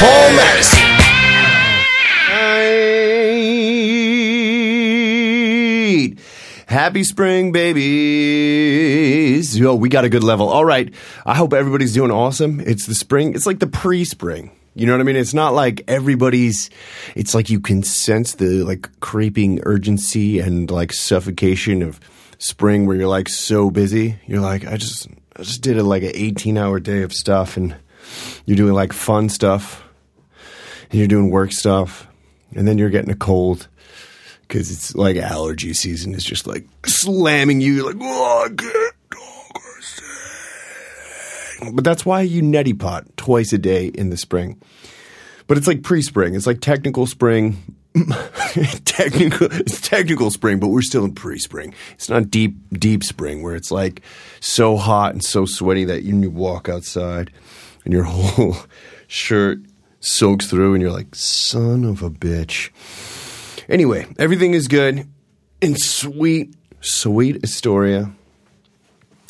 Paul Madison. Right. Happy spring, babies. Yo, we got a good level. All right. I hope everybody's doing awesome. It's the spring. It's like the pre spring. You know what I mean? It's not like everybody's, it's like you can sense the like creeping urgency and like suffocation of spring where you're like so busy. You're like, I just, I just did a, like an 18 hour day of stuff and you're doing like fun stuff and you're doing work stuff, and then you're getting a cold because it's like allergy season is just like slamming you. You're like, oh, I can't talk or sing. But that's why you neti pot twice a day in the spring. But it's like pre-spring. It's like technical spring. technical, it's technical spring, but we're still in pre-spring. It's not deep, deep spring where it's like so hot and so sweaty that you walk outside and your whole shirt soaks through and you're like, son of a bitch. Anyway, everything is good in sweet, sweet Astoria.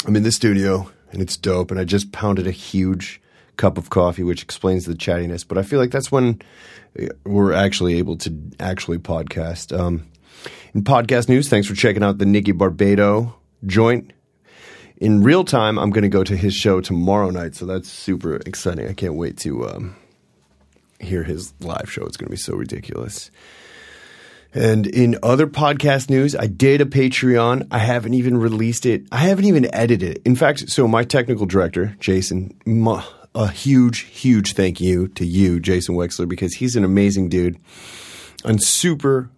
I'm in the studio and it's dope, and I just pounded a huge cup of coffee, which explains the chattiness. But I feel like that's when we're actually able to actually podcast. Um, in podcast news, thanks for checking out the Nicky Barbado joint. In real time, I'm going to go to his show tomorrow night, so that's super exciting. I can't wait to um, hear his live show. It's going to be so ridiculous. And in other podcast news, I did a Patreon. I haven't even released it. I haven't even edited it. In fact, so my technical director, Jason, a huge, huge thank you to you, Jason Wexler, because he's an amazing dude on super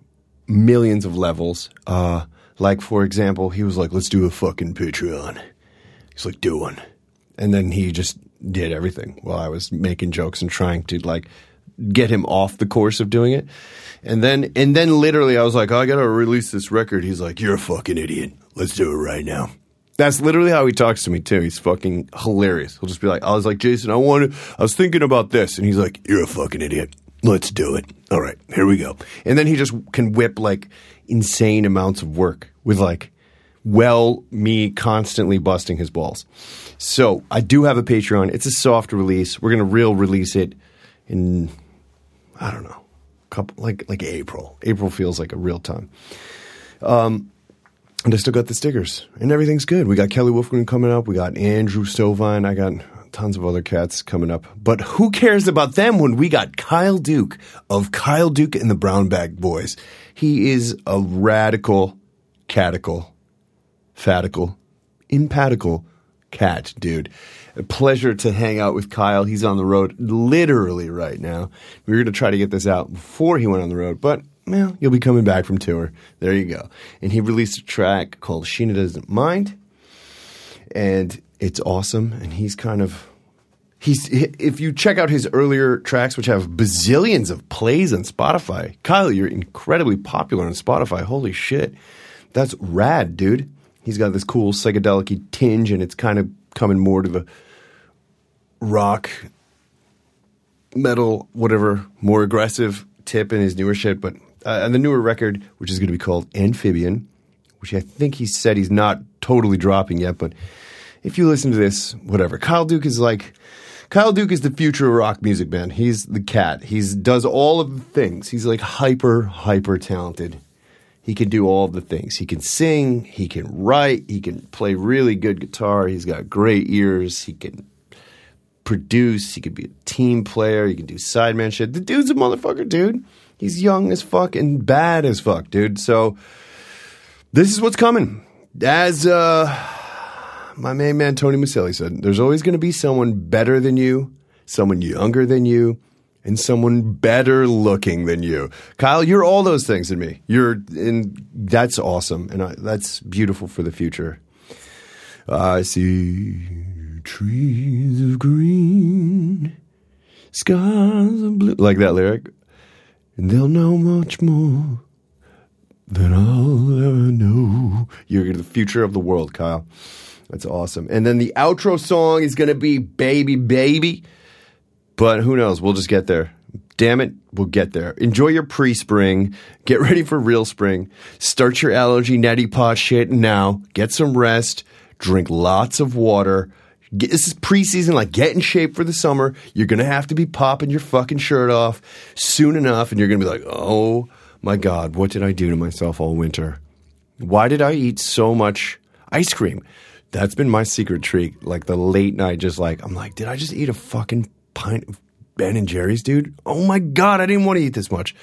millions of levels. Uh, like, for example, he was like, let's do a fucking Patreon. He's like, do one. And then he just did everything while I was making jokes and trying to like get him off the course of doing it. And then and then literally I was like, oh, I gotta release this record. He's like, You're a fucking idiot. Let's do it right now. That's literally how he talks to me too. He's fucking hilarious. He'll just be like, I was like, Jason, I wanted I was thinking about this. And he's like, You're a fucking idiot. Let's do it. All right, here we go. And then he just can whip like insane amounts of work with like well me constantly busting his balls. So I do have a Patreon. It's a soft release. We're gonna real release it in I don't know, couple like like April. April feels like a real time. Um, and I still got the stickers, and everything's good. We got Kelly Wolfman coming up. We got Andrew Stovine. I got tons of other cats coming up. But who cares about them when we got Kyle Duke of Kyle Duke and the Brown Bag Boys? He is a radical, catical, fatical, impatical cat, dude. A pleasure to hang out with Kyle. He's on the road literally right now. We were going to try to get this out before he went on the road, but well, you'll be coming back from tour. There you go. And he released a track called Sheena Doesn't Mind, and it's awesome. And he's kind of he's if you check out his earlier tracks, which have bazillions of plays on Spotify, Kyle, you're incredibly popular on Spotify. Holy shit, that's rad, dude. He's got this cool psychedelic tinge, and it's kind of coming more to the rock, metal, whatever, more aggressive tip in his newer shit. But uh, and the newer record, which is going to be called Amphibian, which I think he said he's not totally dropping yet. But if you listen to this, whatever, Kyle Duke is like. Kyle Duke is the future of rock music, man. He's the cat. He's does all of the things. He's like hyper, hyper talented. He can do all the things. He can sing, he can write, he can play really good guitar. He's got great ears. He can produce. He could be a team player. He can do sideman shit. The dude's a motherfucker, dude. He's young as fuck and bad as fuck, dude. So this is what's coming. As uh, my main man Tony Maselli said, there's always going to be someone better than you, someone younger than you, and someone better looking than you. Kyle, you're all those things in me. You're, and that's awesome, and I, that's beautiful for the future. I see trees of green, skies of blue, like that lyric, and they'll know much more than I'll ever know. You're the future of the world, Kyle. That's awesome. And then the outro song is going to be Baby Baby. But who knows? We'll just get there. Damn it, we'll get there. Enjoy your pre spring. Get ready for real spring. Start your allergy neti pot shit now. Get some rest. Drink lots of water. Get, this is preseason, like get in shape for the summer. You're gonna have to be popping your fucking shirt off soon enough, and you're gonna be like, oh my god, what did I do to myself all winter? Why did I eat so much ice cream? That's been my secret treat. Like the late night, just like I'm like, did I just eat a fucking pint of Ben and Jerry's, dude? Oh my god, I didn't want to eat this much.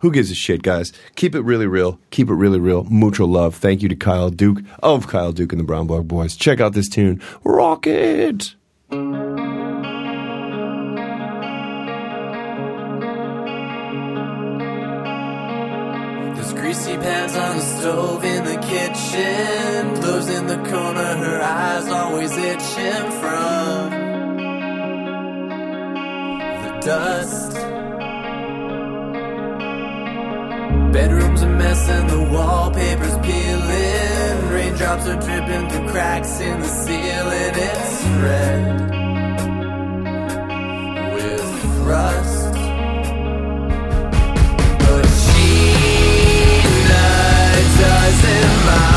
Who gives a shit, guys? Keep it really real. Keep it really real. Mucho love. Thank you to Kyle Duke of Kyle Duke and the Brown Bag Boys. Check out this tune, Rocket. There's greasy pans on the stove in the kitchen. Clothes in the corner, her eyes always itching from dust. Bedroom's a mess and the wallpaper's peeling. Raindrops are dripping through cracks in the ceiling. It's red with rust. But Sheena doesn't mind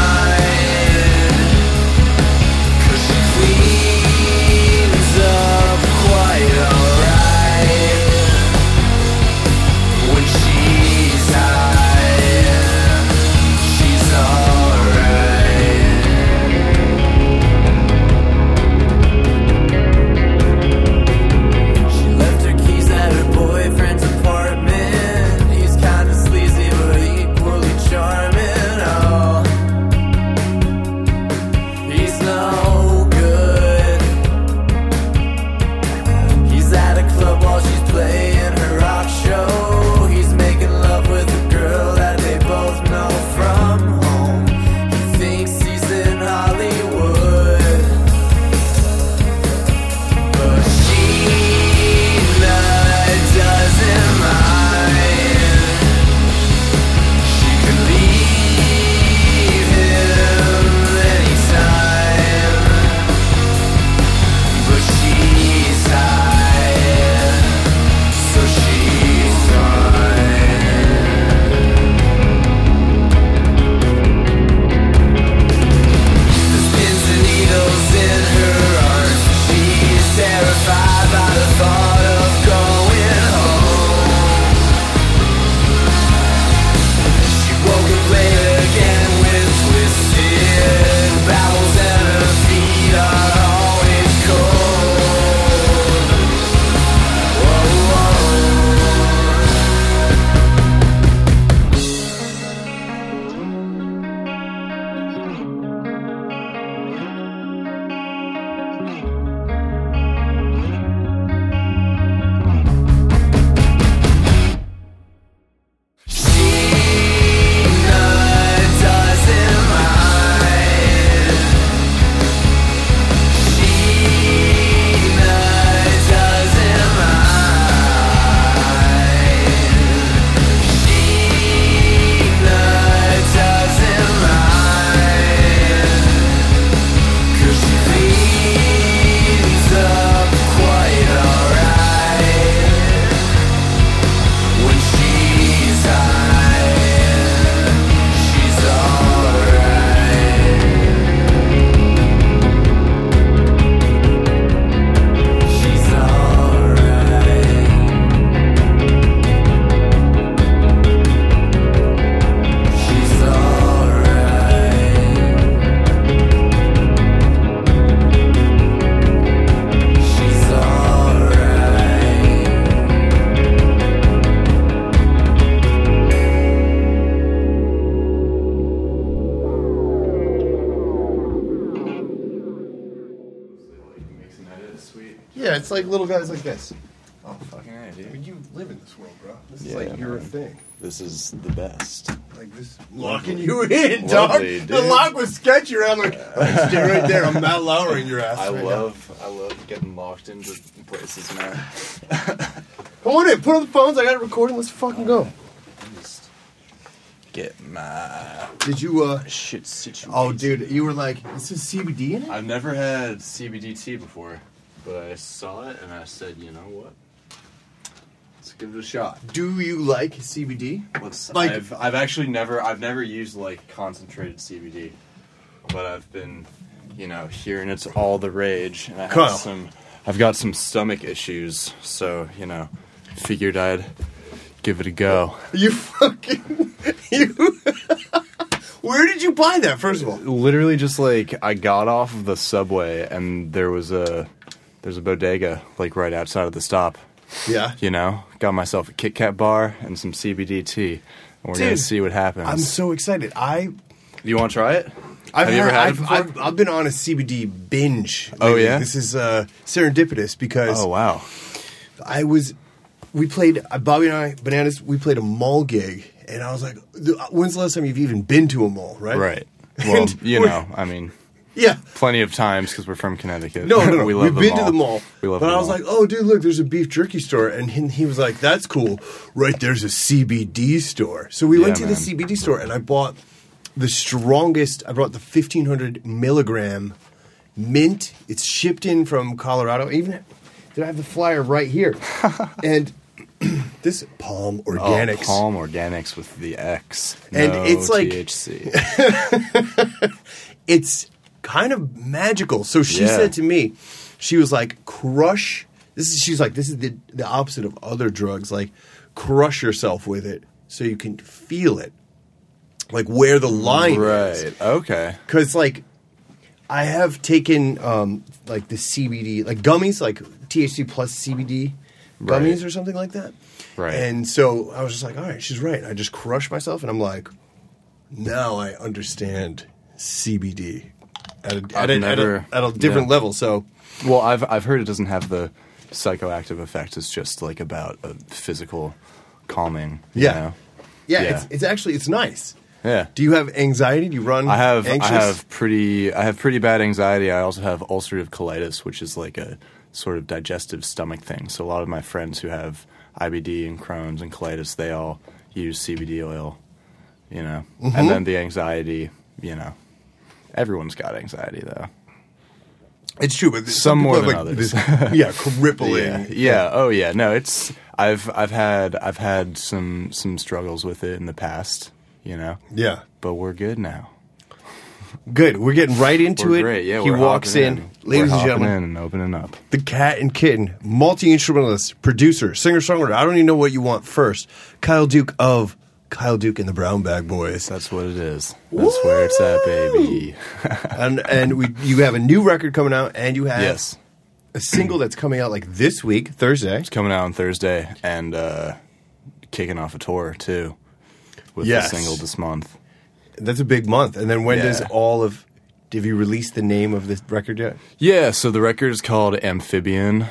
thing. This is the best. Like this locking you in, dog. Lovely, The lock was sketchy around like "Alright, stay right there. I'm not lowering your ass. I right love, I love getting locked into places, man. now. Come on in, put on the phones. I got it recording. Let's fucking go. Just get my Did you? uh shit situated. Oh, dude, you were like, this is CBD in it. I've never had CBD tea before, but I saw it and I said, you know what? Give it a shot. Do you like CBD? Let's. Like- I've I've actually never I've never used like concentrated CBD, but I've been, you know, hearing it's all the rage, and I have Kyle. some. I've got some stomach issues, so you know, figured I'd give it a go. You fucking you. Where did you buy that? First of all, Literally, just like I got off of the subway, and there was a there's a bodega like right outside of the stop. Yeah. You know, got myself a Kit Kat bar and some CBD tea, and we're gonna see what happens. I'm so excited. I you want to try it? I've Have you ever had it I've, before? I've, I've been on a CBD binge. Oh, yeah? this is uh, serendipitous because Oh wow. I was. We played uh, Bobby and I bananas. We played a mall gig, and I was like, "When's the last time you've even been to a mall?" Right? Right. Well, you know, I mean, Yeah. plenty of times because we're from Connecticut. No, no, no. we love have been to the mall. We love but I was mall. like, oh, dude, look, there's a beef jerky store. And he, he was like, that's cool. Right there's a CBD store. So we Yeah, went to the. CBD store and I bought the strongest, I brought the 1500 milligram mint. It's shipped in from Colorado. Even, did I have the flyer right here? and this Palm oh, Organics. Palm Organics with the X. And it's like- THC. it's kind of magical. So she Yeah. said to me, she was like, crush. This is she's like, this is the the opposite of other drugs. Like, crush yourself with it so you can feel it, like where the line is. right. Okay. Because like, I have taken um like the CBD like gummies, like THC plus CBD gummies Right. or something like that. Right. And so I was just like, all right, she's right. I just crushed myself, and I'm like, now I understand CBD at a, at a, at a, at a different yeah. level. So Well, I've I've heard it doesn't have the psychoactive effect. It's just like about a physical calming. you Yeah. know? yeah, Yeah. It's, it's actually it's nice. Yeah. Do you have anxiety? Do you run? I have Anxious? I have pretty I have pretty bad anxiety. I also have ulcerative colitis, which is like a sort of digestive stomach thing. So a lot of my friends who have IBD and Crohn's and colitis, they all use CBD oil, you know. Mm-hmm. And then the anxiety, you know. Everyone's got anxiety though. It's true, but Some more than like, others. This, yeah, crippling. Yeah. yeah. Oh yeah. No, it's I've I've had I've had some some struggles with it in the past, you know. yeah. But we're good now. Good. We're getting right into We're it. great. Yeah, he walks in, in. ladies and gentlemen. in and opening up. the cat and kitten, multi instrumentalist, producer, singer songwriter. I don't even know what you want first. Kyle Duke of Kyle Duke and the Brown Bag Boys, That's what it is. That's where it's at, baby. and and we you have a new record coming out, and you have yes. a single that's coming out like this week, Thursday. It's coming out on Thursday and uh, kicking off a tour too with Yes. the single this month. That's a big month. And then when does all of? Have you released the name of this record yet? Yeah, so the record is called Amphibian,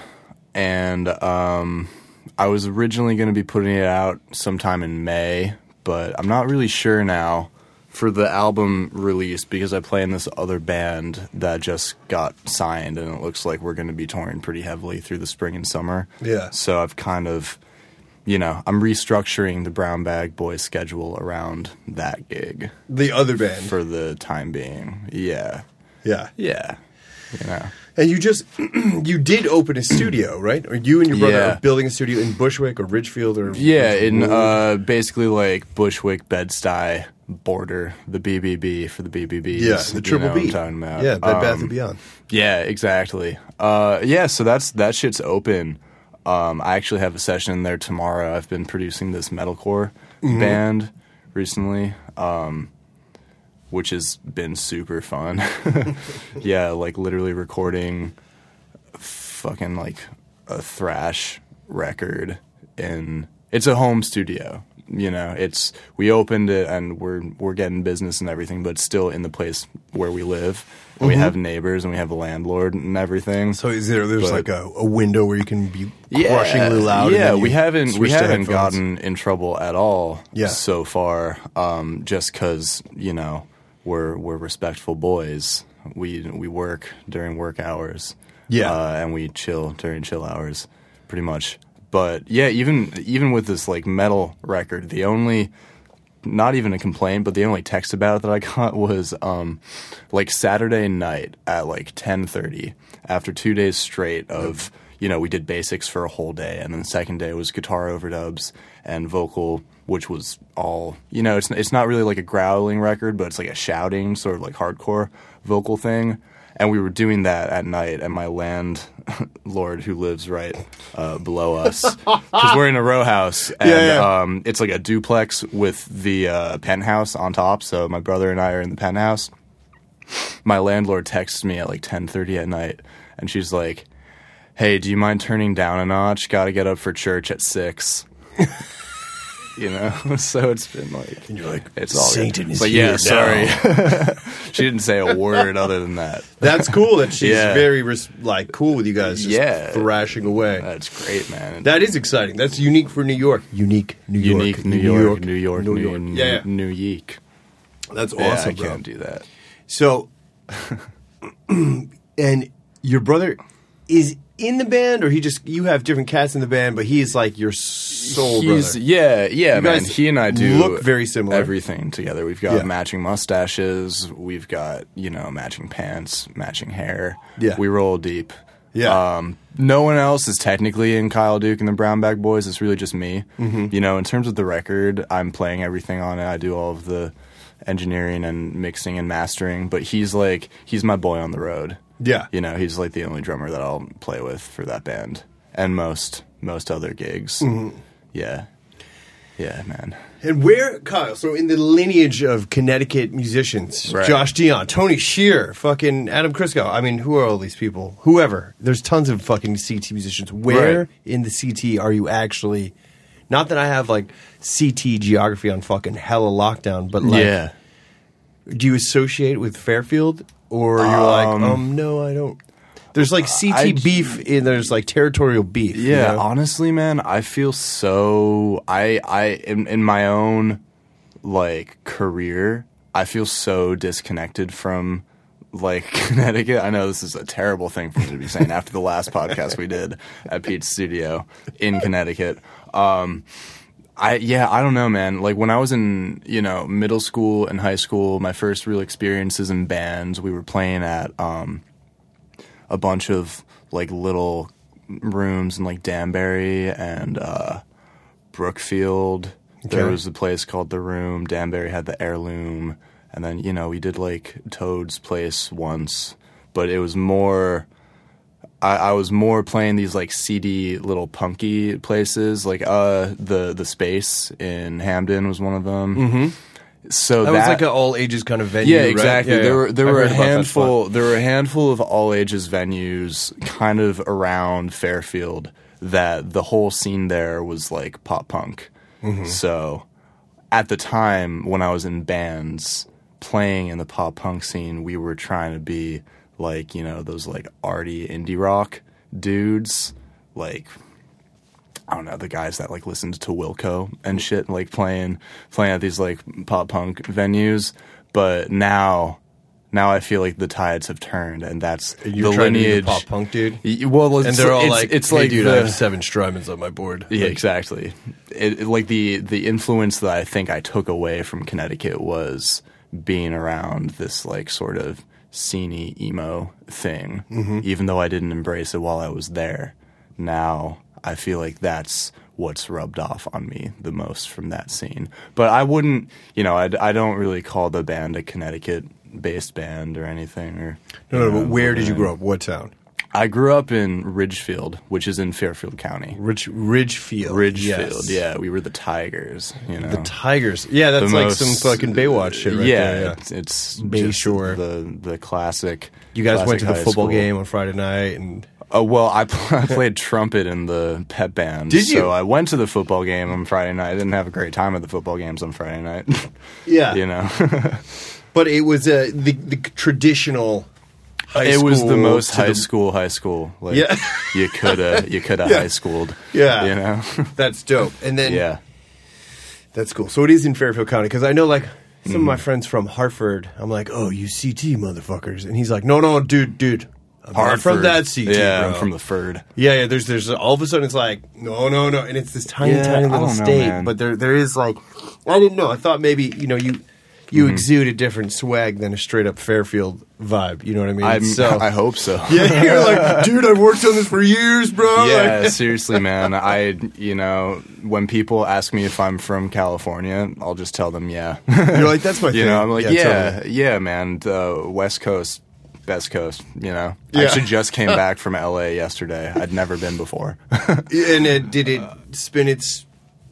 and um, I was originally going to be putting it out sometime in May, but I'm not really sure now for the album release because I play in this other band that just got signed, and it looks like we're going to be touring pretty heavily through the spring and summer. Yeah. So I've kind of, you know, I'm restructuring the Brown Bag Boys schedule around that gig The other band. for the time being. Yeah. yeah. Yeah. You know. And you just you did open a studio, right? Or you and your brother Yeah. are building a studio in Bushwick or Ridgefield or Yeah, in uh, basically like Bushwick, Bed-Stuy border, the BBB for the BBB. yeah, the triple know B. What I'm talking about. Yeah, Bed Bath Um, and Beyond. Yeah, exactly. Uh, yeah, so that's that shit's open. Um, I actually have a session there tomorrow. I've been producing this metalcore Mm-hmm. band recently, um, which has been super fun. yeah, like literally recording fucking like a thrash record in it's a home studio you know it's we opened it and we're we're getting business and everything but still in the place where we live and we have neighbors and we have a landlord and everything Mm-hmm. So is there there's but- like a, a window where you can be crushingly loud? yeah we haven't we haven't headphones? gotten in trouble at all Yeah. so far um just because you know we're we're respectful boys. We we work during work hours. Yeah. uh, and we chill during chill hours pretty much. But yeah even even with this like metal record the only not even a complaint but the only text about it that i got was um like saturday night at like 10.30 after two days straight of you know, we did basics for a whole day, and then the second day was guitar overdubs and vocal, which was all you know. It's it's not really like a growling record, but it's like a shouting sort of like hardcore vocal thing. And we were doing that at night at my landlord, who lives right uh, below us, because we're in a row house, and Yeah, yeah. Um, it's like a duplex with the uh, penthouse on top. So my brother and I are in the penthouse my landlord texts me at like 10:30 at night and she's like, "Hey, do you mind turning down a notch? Got to get up for church at 6." you know, so it's been like And you're like, it's all good. Satan is But here yeah, now. sorry. she didn't say a word other than that. That's cool that she's Yeah. very res- like cool with you guys. Just Yeah. thrashing away. That's great, man. that is exciting. That's unique for New York. Unique New York. unique New York, New York, New New York. New, Yeah, yeah. New Yeek. That's Yeah, awesome, I bro. can't do that. So, and your brother is in the band, or he just you have different cats in the band, but he's like your soul He's brother. yeah, yeah, You man. guys He and I do look very similar. Everything together. We've got Yeah. matching mustaches. We've got you know matching pants, matching hair. Yeah. we roll deep. Yeah. Um, no one else is technically in Kyle Duke and the Brown Bag Boys. It's really just me. Mm-hmm. You know, in terms of the record, I'm playing everything on it. I do all of the engineering and mixing and mastering. But he's like he's my boy on the road. Yeah. You know, he's like the only drummer that I'll play with for that band and most most other gigs. Mm-hmm. Yeah. Yeah, man. And where, Kyle? So in the lineage of Connecticut musicians, Right. Josh Dion, Tony Shear, fucking Adam Crisco. I mean, who are all these people? Whoever. There's tons of fucking CT musicians. Where Right. in the CT are you actually? Not that I have like CT geography on fucking hella lockdown, but like, yeah. do you associate with Fairfield, or you're like, um, no, I don't. There's like CT I- beef, and there's like territorial beef. you Yeah, know? honestly, man, I feel so I I in, in my own like career, I feel so disconnected from like Connecticut. I know this is a terrible thing for me to be saying after the last podcast we did at Pete's studio in Connecticut. Um I yeah, I don't know, man. Like when I was in, you know, middle school and high school, my first real experiences in bands, we were playing at um a bunch of like little rooms in like Danbury and uh, Brookfield. There was a place called the Room. Danbury had the Heirloom, and then you know we did like Toad's Place once, but it was more. I, I was more playing these like seedy little punky places, like uh the the Space in Hamden was one of them. Mm-hmm. So that, was like an all ages kind of venue. yeah, exactly. Yeah, yeah. There were there I've were a heard about that spot. handful there were a handful of all ages venues kind of around Fairfield that the whole scene there was like pop punk. Mm-hmm. So at the time when I was in bands playing in the pop punk scene, we were trying to be like, you know, those like arty indie rock dudes, like I don't know the guys that like listened to Wilco and shit, like playing playing at these like pop punk venues. But now, now I feel like the tides have turned, and that's you're the trying to be the lineage. pop punk dude? Y- Well, it's, And they're all it's, like, it's hey, like dude, the, I have seven Strymons on my board. yeah, Like, exactly. It, it- like the the influence that I think I took away from Connecticut was being around this like sort of sceney emo thing. Mm-hmm. Even though I didn't embrace it while I was there, now I feel like that's what's rubbed off on me the most from that scene. But I wouldn't, you know, I, I don't really call the band a Connecticut based band or anything. Or No, no, know, but where did you grow up? What town? I grew up in Ridgefield, which is in Fairfield County. Rich Ridgefield. Ridgefield, Yes. yeah, we were the Tigers. You know, The Tigers. Yeah, that's The like most- some fucking Baywatch shit right yeah, there. Yeah. it's, it's Bayshore. the the classic. You guys went to the football school. game on Friday night, and Oh well, I, pl- I played trumpet in the pep band. Did you? So I went to the football game on Friday night. I didn't have a great time at the football games on Friday night. yeah, you know, But it was uh, the the traditional. High it was the most high the- school high school. Like, Yeah. you could have you could have Yeah. high schooled. Yeah. you know, That's dope. And then yeah. That's cool. So it is in Fairfield County because I know like some Mm-hmm. of my friends from Hartford. I'm like, oh, you CT motherfuckers, and he's like, no, no, dude, dude, I'm not from that CT. Yeah, bro. I'm from the Ferd. Yeah, yeah. There's, there's all of a sudden it's like, no, no, no, and it's this tiny, Yeah, tiny little know, state. man. but there, there is like, I didn't know. I thought maybe you know you, you mm-hmm. exude a different swag than a straight up Fairfield vibe. You know what I mean? I'm, so I hope so. yeah, you're like, dude, I've worked on this for years, bro. Yeah, Like- seriously, man. I, you know, when people ask me if I'm from California, I'll just tell them, yeah. you're like, that's my thing. you know, I'm like, yeah, totally. yeah, man. The West Coast, best coast. You know, Yeah. I actually just came back from LA yesterday. I'd never been before. And it, did it spin its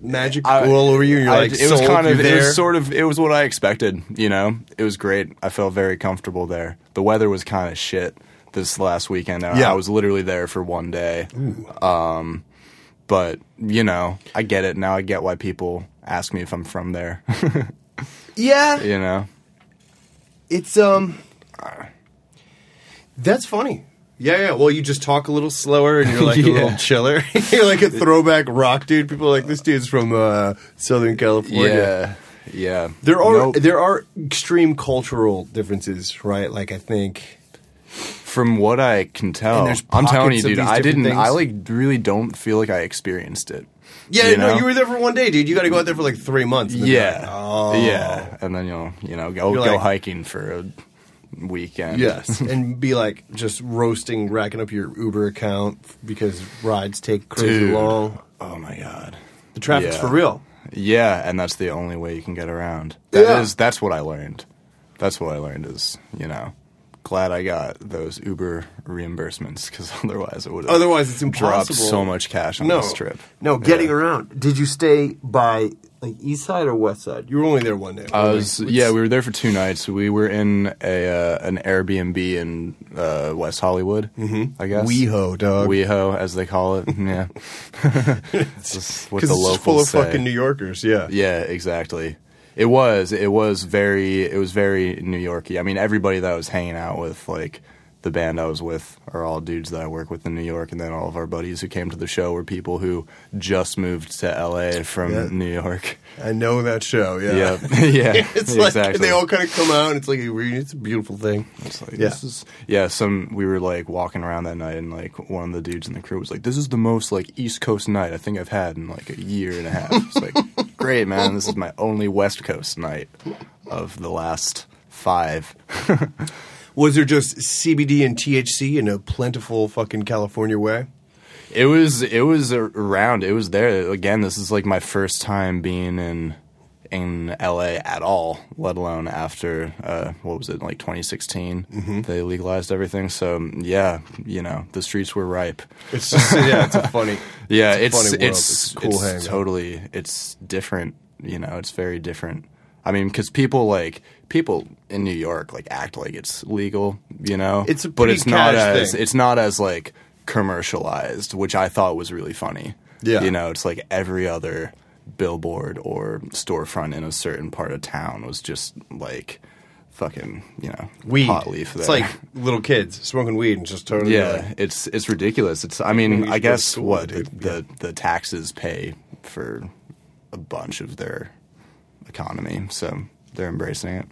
magic I- all over you? And you're I- like, it was kind of, it was sort of, it was what I expected. You know, it was great. I felt very comfortable there. The weather was kind of shit this last weekend. Yeah. I was literally there for one day. Um, but you know, I get it now. I get why people ask me if I'm from there. yeah, you know, it's um, that's funny. Yeah, yeah. Well, you just talk a little slower, and you're like a little chiller. you're like a throwback rock dude. People are like, this dude's from uh, Southern California. yeah, yeah. There are Nope. there are extreme cultural differences, right? Like I think From what I can tell, I'm telling you, dude, I didn't. I like really don't feel like I experienced it. Yeah, You no, know? you were there for one day, dude. You got to go out there for like three months. and then you're Yeah, like, oh. yeah, and then you'll you know go You're go like- hiking for a weekend. Yes, and be like just roasting, racking up your Uber account because rides take crazy Dude. long. Oh my god. The traffic's Yeah. for real. Yeah, and that's the only way you can get around. That is Yeah. that's what I learned. That's what I learned is you know glad I got those Uber reimbursements because otherwise it would have Otherwise, it's dropped so much cash on No this trip. No, getting Yeah. around. Did you stay by like east side or west side? You were only there one day. I was yeah. We were there for two nights. We were in a uh, an Airbnb in uh, West Hollywood. Mm-hmm. I guess WeHo, dog. WeHo, as they call it. Yeah, Just what because the it's locals just full of say. fucking New Yorkers. Yeah. Yeah, exactly. It was. It was very. It was very New Yorky. I mean, everybody that I was hanging out with, like the band I was with, are all dudes that I work with in New York, and then all of our buddies who came to the show were people who just moved to LA from Yeah. New York. I know that show. Yeah. Yeah, yeah. it's like exactly. they all kind of come out. and It's like a. It's a beautiful thing. It's like, Yeah. this is yeah. Some we were like walking around that night, and like one of the dudes in the crew was like, "This is the most like East Coast night I think I've had in like a year and a half." It's like, great man, this is my only West Coast night of the last five. Was there just CBD and THC in a plentiful fucking California way? It was it was around. It was there again. This is like my first time being in in LA at all, let alone after uh, what was it like 2016? Mm-hmm. They legalized everything. So yeah, you know the streets were ripe. It's just yeah, it's a funny. Yeah, It's it's funny it's It's cool it's totally it's different. You know, it's very different. I mean, because people like people in New York like act like it's legal. You know, It's a but it's not as thing. it's not as like commercialized, which I thought was really funny. Yeah. you know, it's like every other billboard or storefront in a certain part of town was just like fucking you know Weed. hot leaf. It's like little kids smoking weed and just totally. Yeah, like- it's it's ridiculous. It's I mean, I guess school, what dude. the the taxes pay for a bunch of their economy, so they're embracing it.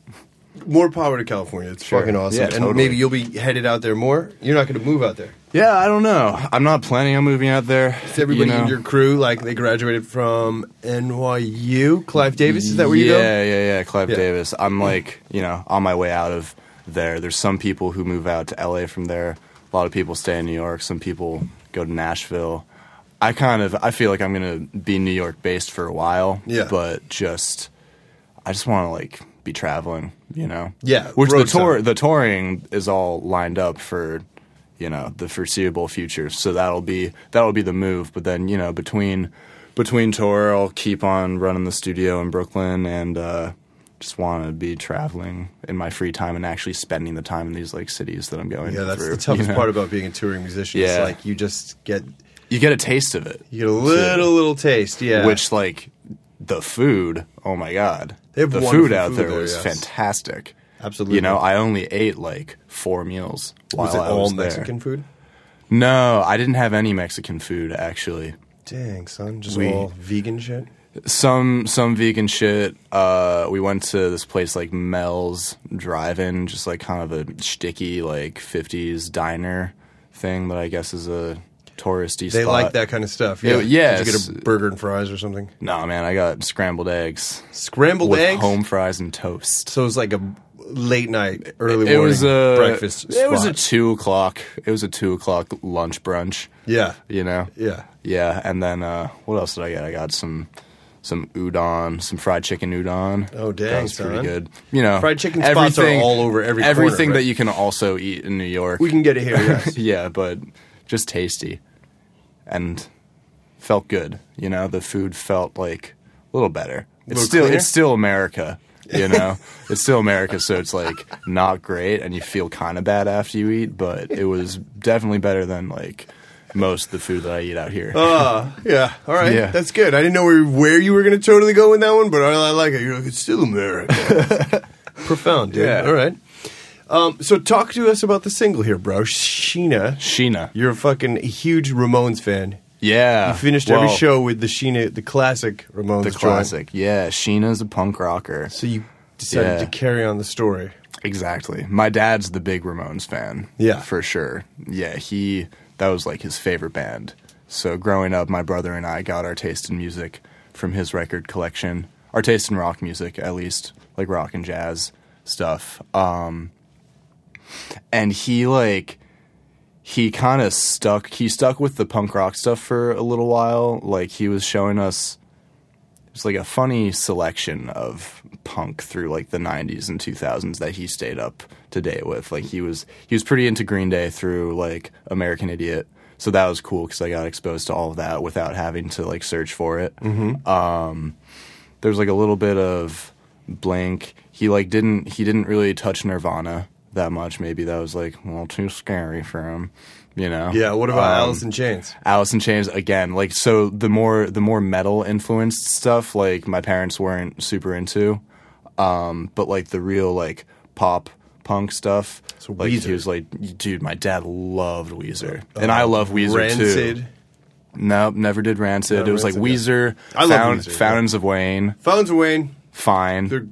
More power to California. It's Sure. fucking awesome. Yeah, and totally. maybe you'll be headed out there more. You're not going to move out there. Yeah, I don't know. I'm not planning on moving out there. Is everybody you know? in your crew like they graduated from NYU? Clive Davis is that where yeah, you go? Yeah, yeah, yeah. Clive Yeah. Davis. I'm like, you know, on my way out of there. There's some people who move out to LA from there. A lot of people stay in New York. Some people go to Nashville. I kind of I feel like I'm gonna be New York based for a while. Yeah. But just I just want to like be traveling. You know. Yeah, Which the tour side. the touring is all lined up for. You know the foreseeable future, so that'll be that'll be the move. But then you know between between tour, I'll keep on running the studio in Brooklyn and uh, just want to be traveling in my free time and actually spending the time in these like cities that I'm going. Yeah, that's through, the toughest you know? part about being a touring musician. It's Yeah. like you just get You get a taste of it, you get a little little taste. Yeah, which like the food. Oh my god, They have the food out food there there, was yes. fantastic. Absolutely. You know, I only ate like four meals while was it I all was there. Mexican food? No, I didn't have any Mexican food actually. Dang, son, just We- all vegan shit. some some vegan shit. Uh, we went to this place like Mel's Drive-In, just like kind of a sticky like '50s diner thing that I guess is a touristy They spot. like that kind of stuff. Yeah, Yeah. Did you get a burger and fries or something? No, man, I got scrambled eggs Scrambled with eggs. home fries and toast. So it was like a late night, early it morning was a breakfast. It was a two o'clock. It was a two o'clock lunch brunch. yeah, You know. yeah. Yeah, and then uh, what else did I get? I got some some udon, some fried chicken udon. Oh, dang, that was pretty good. You know, Fried chicken spots are all over every corner, everything right? that you can also eat in New York. We can get it here. Yes. yeah, but just tasty and felt good. You know, the food felt like a little better. It's Little still cleaner? it's still America. You know, it's still America, so it's like not great, and you feel kind of bad after you eat. But it was definitely better than like most of the food that I eat out here. Uh, yeah. All right. Yeah. That's good. I didn't know where, where you were going to totally go with that one, but I, I like it. You're like, it's still America. Profound, dude. Yeah. All right. Um, so talk to us about the single here, bro. Sheena. Sheena, You're a fucking huge Ramones fan. yeah, You finished well, every show with the Sheena, the classic Ramones The joint. classic, yeah. Sheena's a punk rocker. So you decided Yeah. to carry on the story. Exactly. My dad's the big Ramones fan. Yeah. For sure. Yeah, he that was like his favorite band. So growing up, my brother and I got our taste in music from his record collection. Our taste in rock music, at least, like rock and jazz stuff. Um and he like he kind of stuck he stuck with the punk rock stuff for a little while. Like he was showing us it's like a funny selection of punk through like the 90s and 2000s that he stayed up to date with. Like he was he was pretty into green day through like american idiot. So that was cool because i got exposed to all of that without having to like search for it. Mm-hmm. um, there was like a little bit of blank. He like didn't he didn't really touch nirvana that much maybe that was like a little too scary for him you know Yeah. What about Um, Alice in Chains? Alice in Chains again. Like so, the more the more metal influenced stuff, like my parents weren't super into, um, but like the real like pop punk stuff. So like Weezer. he was like, dude, my dad loved Weezer, and I love Weezer Rancid. too. Nope, never did Rancid. No, it was like Rancid, Weezer, I love Foun- Weezer, yeah. Fountains of Wayne, Fountains of Wayne. fine. They're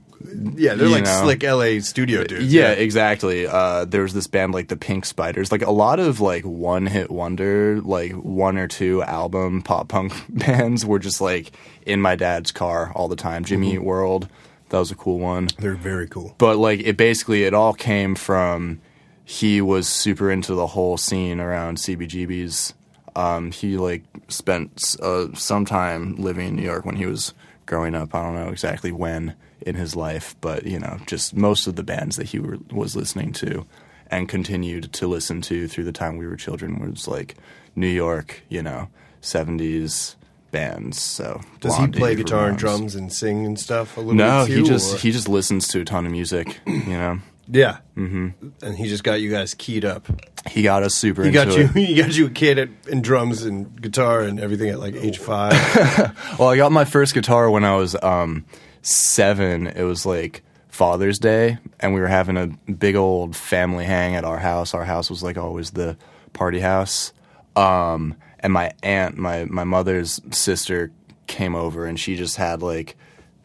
yeah, they're You like know. slick LA studio dudes. Yeah, exactly. Uh, there was this band like the Pink Spiders, like a lot of like one hit wonder, like one or two album pop punk bands were just like in my dad's car all the time. Jimmy Mm-hmm. Eat World, that was a cool one. They're very cool. But like it basically it all came from he was super into the whole scene around CBGBs. Um, he like spent uh, some time living in New York when he was growing up. I don't know exactly when in his life, but you know, just most of the bands that he were, was listening to and continued to listen to through the time we were children was like New York, you know, seventies bands. So Does he play guitar and drums and sing and stuff a little No, bit he just or- he just listens to a ton of music. You know, yeah, mm-hmm. and he just got you guys keyed up. he got us super He into got you. it. He got you a kid at, in drums and guitar and everything at like age five. Well, I got my first guitar when I was um, seven. It was like Father's Day, and we were having a big old family hang at our house. Our house was like always the party house. Um, and my aunt, my my mother's sister, came over, and she just had like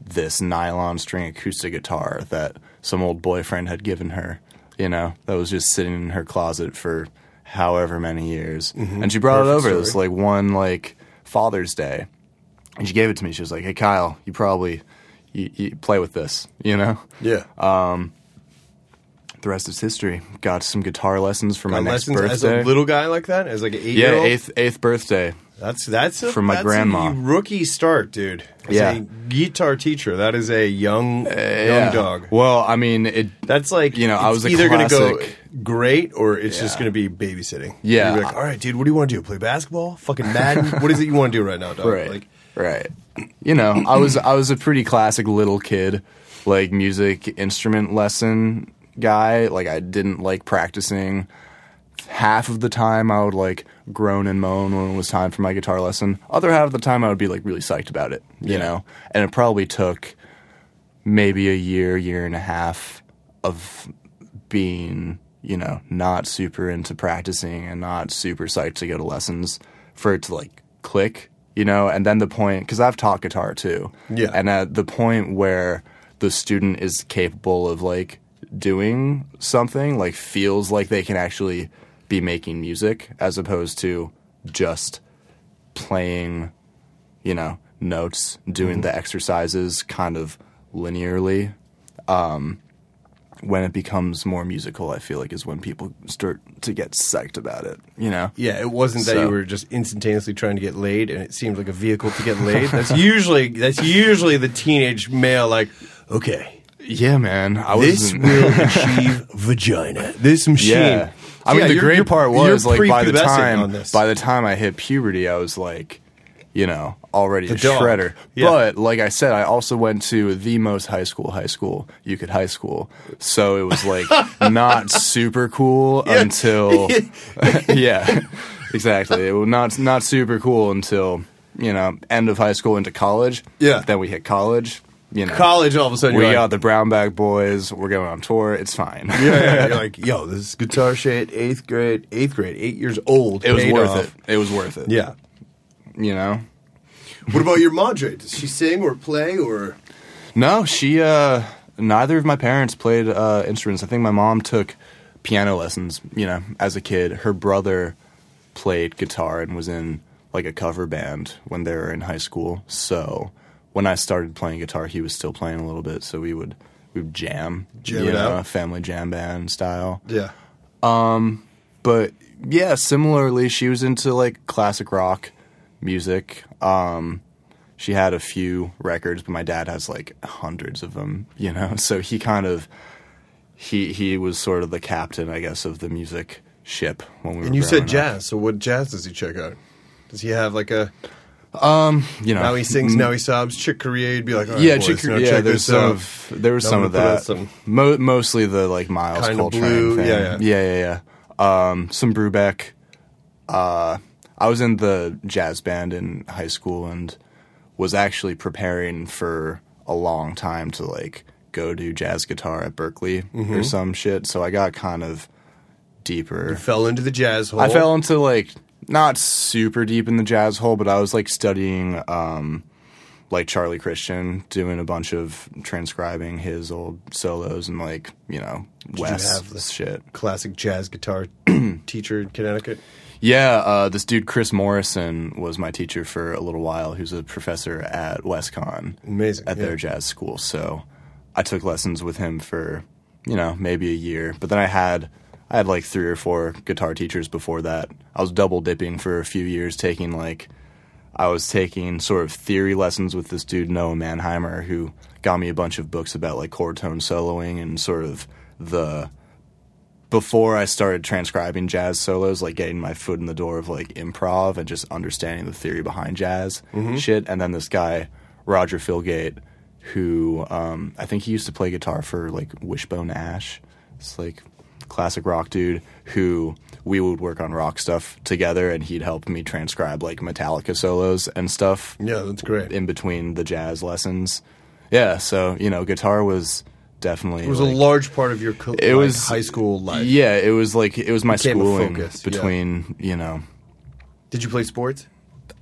this nylon string acoustic guitar that some old boyfriend had given her. You know, that was just sitting in her closet for however many years, and she brought it Perfect over this story. like one like Father's Day, and she gave it to me. She was like, "Hey, Kyle, you probably you, you play with this, you know." yeah, um, The rest is history. Got some guitar lessons for my Got next birthday. as a little guy like that, as like an eight yeah, year old. eighth eighth birthday. That's that's a, From my that's grandma. Rookie start, dude. As Yeah. a guitar teacher. That is a young eh, young Yeah. dog. Well, I mean, it. That's like You know, I was either gonna go great or it's just gonna be babysitting. Yeah. Be like, all right, dude, what do you want to do? Play basketball? Fucking Madden? what is it you want to do right now, dog? Right. Like, right. You know, I was I was a pretty classic little kid, like music instrument lesson guy. Like I didn't like practicing. Half of the time I would like groan and moan when it was time for my guitar lesson. Other half of the time I would be like really psyched about it, you Yeah. know. And it probably took maybe a year, year and a half of being, you know, not super into practicing and not super psyched to go to lessons for it to like click, you know, and then the point because I've taught guitar too, Yeah. and at the point where the student is capable of like doing something, like feels like they can actually be making music as opposed to just playing, you know, notes, doing the exercises kind of linearly. Um, when it becomes more musical, I feel like is when people start to get psyched about it. You know? Yeah, it wasn't that So- you were just instantaneously trying to get laid, and it seemed like a vehicle to get laid. That's usually that's usually the teenage male. Like, okay, Yeah, man. I this will achieve vagina. This machine. Yeah. I mean, Yeah, the great part was like by the time by the time I hit puberty, I was like, you know, already a dog. shredder. Yeah. But like I said, I also went to the most high school high school you could high school, so it was like not super cool until yeah, exactly. It was not not super cool until you know end of high school into college. Yeah. then we hit college. You know, college, all of a sudden, we you're got the Brown Bag Boys. We're going on tour. It's fine. yeah, yeah, you're like, yo, this is guitar shit. Eighth grade, eighth grade, eight years old. It was worth off. it. It was worth it. Yeah. You know? What about your madre? Does she sing or play or? No, she uh neither of my parents played uh instruments. I think my mom took piano lessons, you know, as a kid. Her brother played guitar and was in like a cover band when they were in high school. So when I started playing guitar, he was still playing a little bit, so we would we would jam, Jam you know, out? family jam band style. Yeah. Um, but yeah, similarly, she was into like classic rock music. Um, she had a few records, but my dad has like hundreds of them, you know. So he kind of he he was sort of the captain, I guess, of the music ship when we were. And you said up. jazz. So what jazz does he check out? Does he have like a Um, you know. now he sings, now he sobs, Chick Corea? You'd be like, right, yeah, boys, Chick- now yeah. There's some of there was Now some of gonna put out that. some Mo- mostly the like Miles Coltrane Blue, thing. yeah, yeah. yeah, yeah, yeah. Um, some Brubeck. Uh, I was in the jazz band in high school and was actually preparing for a long time to like go do jazz guitar at Berklee Mm-hmm. or some shit. So I got kind of deeper. fell into the jazz hole. I fell into like not super deep in the jazz hole, but I was like studying um like Charlie Christian, doing a bunch of transcribing his old solos and like, you know, you have the- shit. classic jazz guitar teacher in Connecticut. Yeah, uh, this dude Chris Morrison was my teacher for a little while. Who's a professor at WestConn. Amazing, At yeah. their jazz school. So I took lessons with him for, you know, maybe a year. But then I had I had like three or four guitar teachers before that. I was double dipping for a few years, taking like I was taking sort of theory lessons with this dude Noah Mannheimer, who got me a bunch of books about like chord tone soloing and sort of the before I started transcribing jazz solos, like getting my foot in the door of like improv and just understanding the theory behind jazz shit. And then this guy, Roger Filgate, who um, I think he used to play guitar for like Wishbone Ash. It's like classic rock dude who we would work on rock stuff together and he'd help me transcribe like Metallica solos and stuff Yeah, that's great. in between the jazz lessons. Yeah, so, you know, guitar was definitely It was like, a large part of your co- it like, was high school life. Yeah, it was like it was my schooling focus, yeah. between you know. Did you play sports?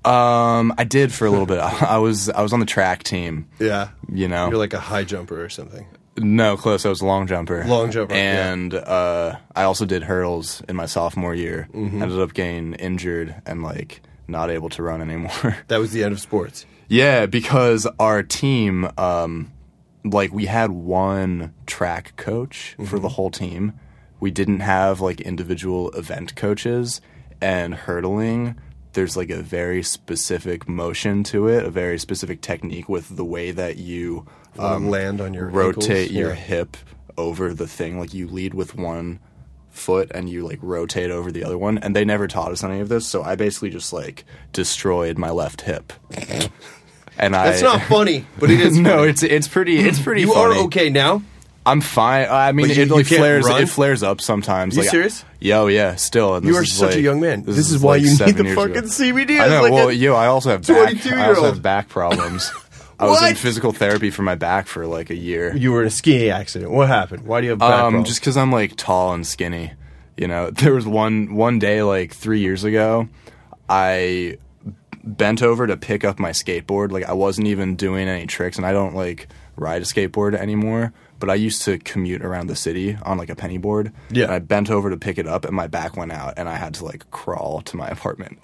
Um, I did for a little bit. I, I was I was on the track team. Yeah. You know, You're like a high jumper or something. no, close. I was a long jumper. Long jumper, yeah. and uh, I also did hurdles in my sophomore year. Mm-hmm. Ended up getting injured and like not able to run anymore. That was the end of sports. Yeah, because our team, um, like we had one track coach for Mm-hmm. the whole team. We didn't have like individual event coaches, and hurdling. There's like a very specific motion to it, a very specific technique with the way that you um, land on your rotate ankles? your Yeah. hip over the thing. Like you lead with one foot and you like rotate over the other one. And they never taught us any of this, so I basically just like destroyed my left hip. And I That's not funny, but it is. no, it's it's pretty it's pretty. you funny. are okay now. I'm fine. I mean, But you- it like can't flares. run? It flares up sometimes. You like, serious? Yo, yeah. Still, and You this are is, such a like- young man. This is why like you need seven the years fucking ago. CBD. I know. like well, a- yo, I also have back. I 22-year-old. also have back problems. I was in What? physical therapy for my back for like a year. You were in a skiing accident. What happened? Why do you have back Um, problems? just because I'm like tall and skinny. You know, there was one one day like three years ago, I bent over to pick up my skateboard. Like I wasn't even doing any tricks, and I don't like ride a skateboard anymore. But I used to commute around the city on like a penny board. Yeah. And I bent over to pick it up, and my back went out, and I had to like crawl to my apartment.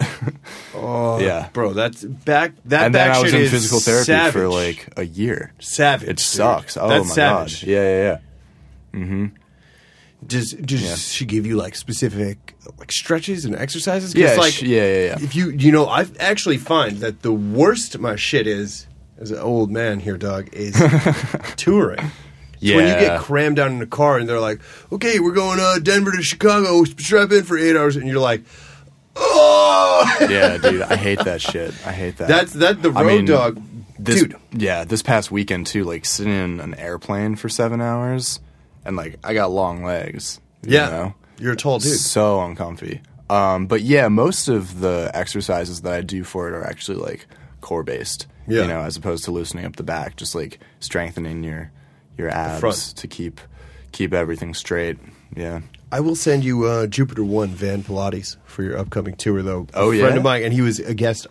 Oh, Yeah. bro, that's back. That and back then I was in physical therapy savage. for like a year. savage. It dude. sucks. Oh that's my savage. god. Yeah, yeah, yeah. Mm-hmm. Does does Yeah. she give you like specific like stretches and exercises? Yeah, like yeah, yeah, yeah. If you you know, I actually find that the worst my shit is as an old man here, dog, is touring. It's when you get crammed down in a car and they're like, "Okay, we're going uh, Denver to Chicago. Strap in for eight hours," and you're like, "Oh, yeah, dude, I hate that shit. I hate that. that's that the road I mean, dog, this, dude." Yeah, this past weekend too, like sitting in an airplane for seven hours, and like I got long legs. you Yeah, know? you're a tall dude. so uncomfy. Um, but yeah, most of the exercises that I do for it are actually like core based. Yeah. you know, as opposed to loosening up the back, just like strengthening your your abs to keep keep everything straight. Yeah. I will send you uh, Jupiter One Van Pilates for your upcoming tour, though. Oh, a friend of mine, and he was a guest.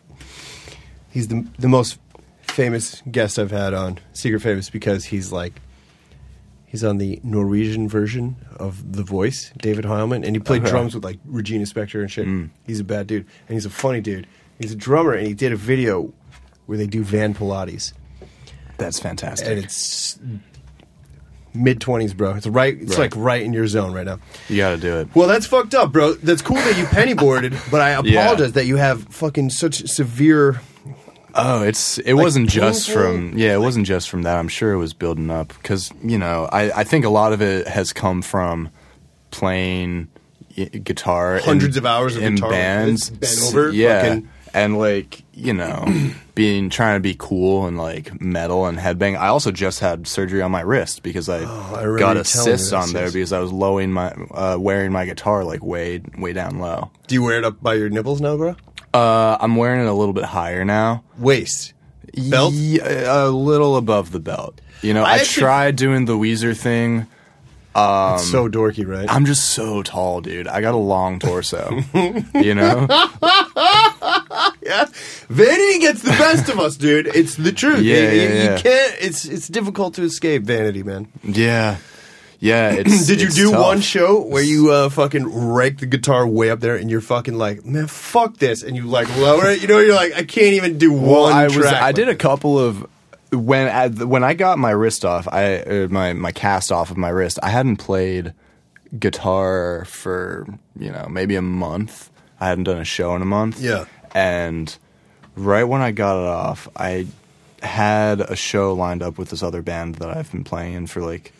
He's the the most famous guest I've had on Secret Famous because he's like he's on the Norwegian version of The Voice, David Heilman, and he played drums with like Regina Spektor and shit. Mm. He's a bad dude, and he's a funny dude. He's a drummer, and he did a video where they do Van Pilates, That's fantastic. and it's mid twenties, bro. It's right. It's Right. like right in your zone right now. you got to do it. Well, that's fucked up, bro. That's cool that you pennyboarded, but I Yeah. apologize that you have fucking such severe. Oh, it's it wasn't just from yeah, it wasn't just from that. I'm sure it was building up because you know I I think a lot of it has come from playing y- guitar, Hundreds of hours of in guitar bands, over, yeah, fucking- and like you know being trying to be cool and like metal and headbang. I also just had surgery on my wrist because I, Oh, I got a cyst on there because I was lowing my uh, wearing my guitar like way way down low. Do you wear it up by your nipples now, bro? Uh, I'm wearing it a little bit higher now. Waist, belt. Yeah, a little above the belt. You know, I I, actually- tried doing the Weezer thing. It's so dorky, right? I'm just so tall, dude. I got a long torso. you know? yeah, vanity gets the best of us, dude. It's the truth. Yeah, you, yeah, you- you can't. It's it's difficult to escape vanity, man. Yeah. Yeah, it's Did you do tough. one show where you uh, fucking rake the guitar way up there and you're fucking like, man, fuck this, and you like lower it? You know, you're like, I can't even do Well, one I was. I like did a couple of when the- when I got my wrist off, I uh, my my cast off of my wrist. I hadn't played guitar for, you know, maybe a month. I hadn't done a show in a month. Yeah. And right when I got it off, I had a show lined up with this other band that I've been playing in for like,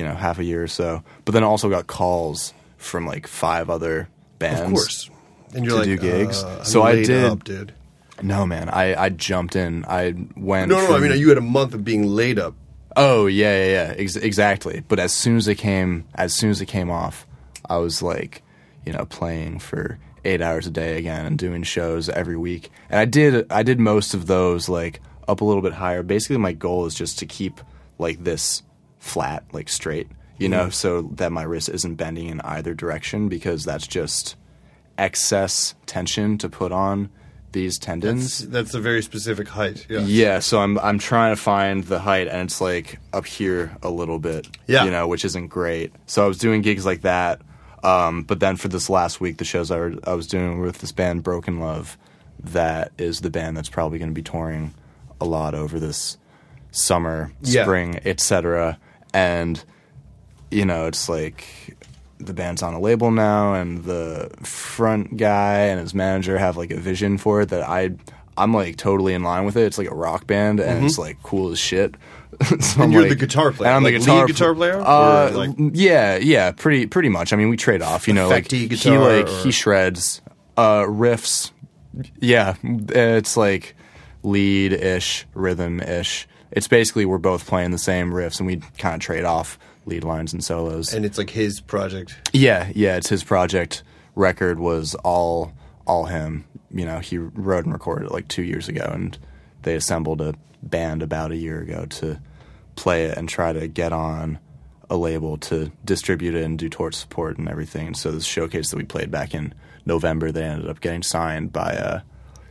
you know, half a year or so. But then I also got calls from like five other bands. Of course. And you're to like, do gigs. uh, So I did- up, dude. No, man, I, I jumped in. I went. No, no, I mean, you had a month of being laid up. Oh yeah, yeah, yeah, ex- exactly. But as soon as it came, as soon as it came off, I was like, you know, playing for eight hours a day again and doing shows every week. And I did, I did most of those like up a little bit higher. Basically, my goal is just to keep like this flat, like straight, you know, so that my wrist isn't bending in either direction because that's just excess tension to put on these tendons. That's, that's a very specific height. Yeah. Yeah, so I'm I'm trying to find the height, and it's like up here a little bit. Yeah. you know, which isn't great. So I was doing gigs like that, um, but then for this last week, the shows I, were, I was doing with this band Broken Love, that is the band that's probably going to be touring a lot over this summer, Yeah. spring, etc. And you know, it's like the band's on a label now, and the front guy and his manager have like a vision for it that I. I'm like totally in line with it. It's like a rock band, and it's like cool as shit. So Mm-hmm. And you're the guitar player, and I'm like the lead guitar guitar player? Uh, like- yeah, yeah, pretty pretty much. I mean, we trade off. You know, like Effecty he like or- he shreds uh, riffs. Yeah, it's like lead ish, rhythm ish. It's basically we're both playing the same riffs, and we kind of trade off lead lines and solos. And it's like his project. Yeah, yeah, it's his project. Record was all all him. You know, he wrote and recorded it like two years ago, and they assembled a band about a year ago to play it and try to get on a label to distribute it and do tour support and everything. And so this showcase that we played back in November, they ended up getting signed by uh,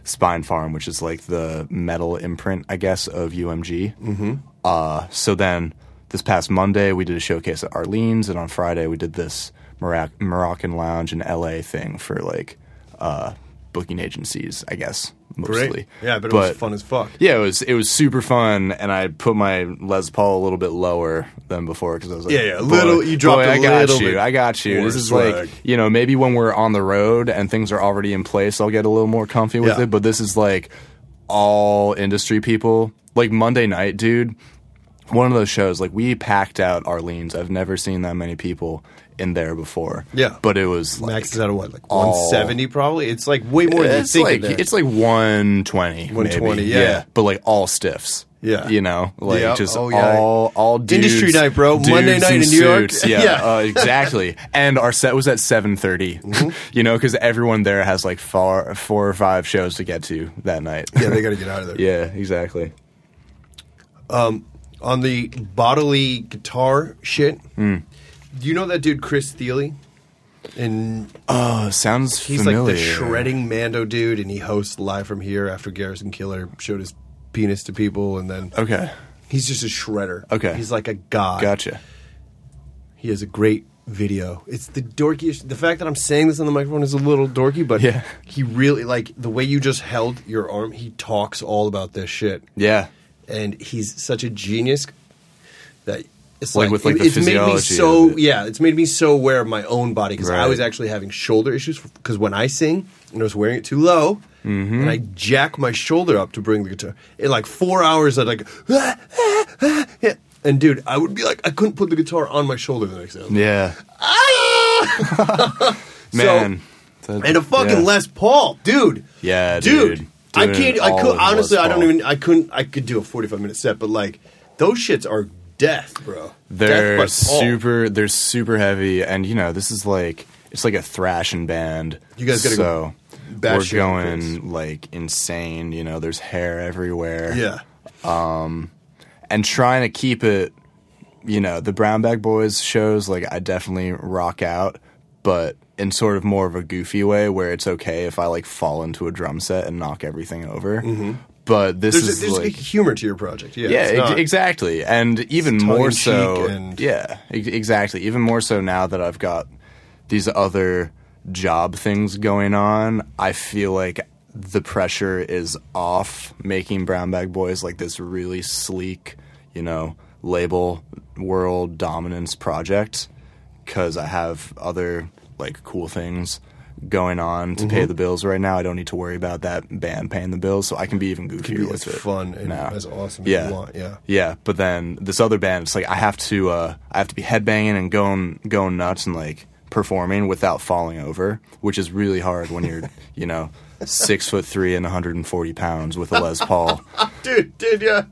Spinefarm, which is like the metal imprint, I guess, of UMG. Mm-hmm. Uh, so then this past Monday we did a showcase at Arlene's, and on Friday we did this Moroc- Moroccan lounge in LA thing for like uh, booking agencies, I guess mostly. Great. Yeah, but it was fun as fuck. Yeah, it was it was super fun, and I put my Les Paul a little bit lower than before because I was like, Yeah, yeah, a little- you dropped boy, a I got little you, bit I got you. This is swag. like you know maybe when we're on the road and things are already in place, I'll get a little more comfy with Yeah. it. But this is like all industry people. Like Monday night, dude. One of those shows, like we packed out Arlene's. I've never seen that many people in there before. Yeah. but it was like, Max is out of what, like 170 probably? It's like way more than you it's think. like there. it's like 120 120, maybe. yeah. but like all stiffs Yeah. you know like Yeah. just Oh, yeah. all all dudes, Industry night, bro. Monday night in New York. suits. yeah, Yeah. Uh, exactly and our set was at 7.30 Mm-hmm. you know because everyone there has like four four or five shows to get to that night yeah, they got to get out of there. yeah exactly Um On the bodily guitar shit, Hmm. Do you know that dude Chris Thile? And oh sounds he's familiar like the shredding Mando dude, and he hosts live from here after Garrison Keillor showed his penis to people, and then okay he's just a shredder. Okay. he's like a god. gotcha He has a great video. It's the dorkiest. The fact that I'm saying this on the microphone is a little dorky, but Yeah. he really like the way you just held your arm. He talks all about this shit, yeah and he's such a genius that it's Like like, with, like, it- the it's made me physiology so it. yeah. It's made me so aware of my own body because I was actually having shoulder issues because when I sing and I was wearing it too low. Mm-hmm. And I jack my shoulder up to bring the guitar. In like four hours, I'd like, and dude, I would be like, I couldn't put the guitar on my shoulder the next day. yeah Ah! man and a fucking yeah. Les Paul, dude. Yeah, dude. dude. I can't. I could honestly. I don't even. I couldn't. I could do a forty-five minute set, but like those shits are death, bro. They're death super. They're super heavy, and you know this is like it's like a thrashing band. You guys gotta go so batshit we're going like insane. You know, there's hair everywhere. Yeah. Um, and trying to keep it. You know, the Brown Bag Boys shows like I definitely rock out, but in sort of more of a goofy way where it's okay if I like fall into a drum set and knock everything over. But this. There's, a, is there's like a humor to your project. Yeah. yeah, not- exactly, and even more so. and- yeah, ex- exactly. Even more so now that I've got these other job things going on, I feel like the pressure is off making Brown Bag Boys like this really sleek, you know, label world dominance project because I have other like cool things going on to Mm-hmm. pay the bills right now. I don't need to worry about that band paying the bills, so I can be even goofier be with it. fun and now. as awesome as yeah. you want, yeah. yeah. But then this other band, it's like I have to, uh, I have to be headbanging and going, going nuts and like performing without falling over, which is really hard when you're, you know, six foot three and 140 pounds with a Les Paul. dude, dude, yeah.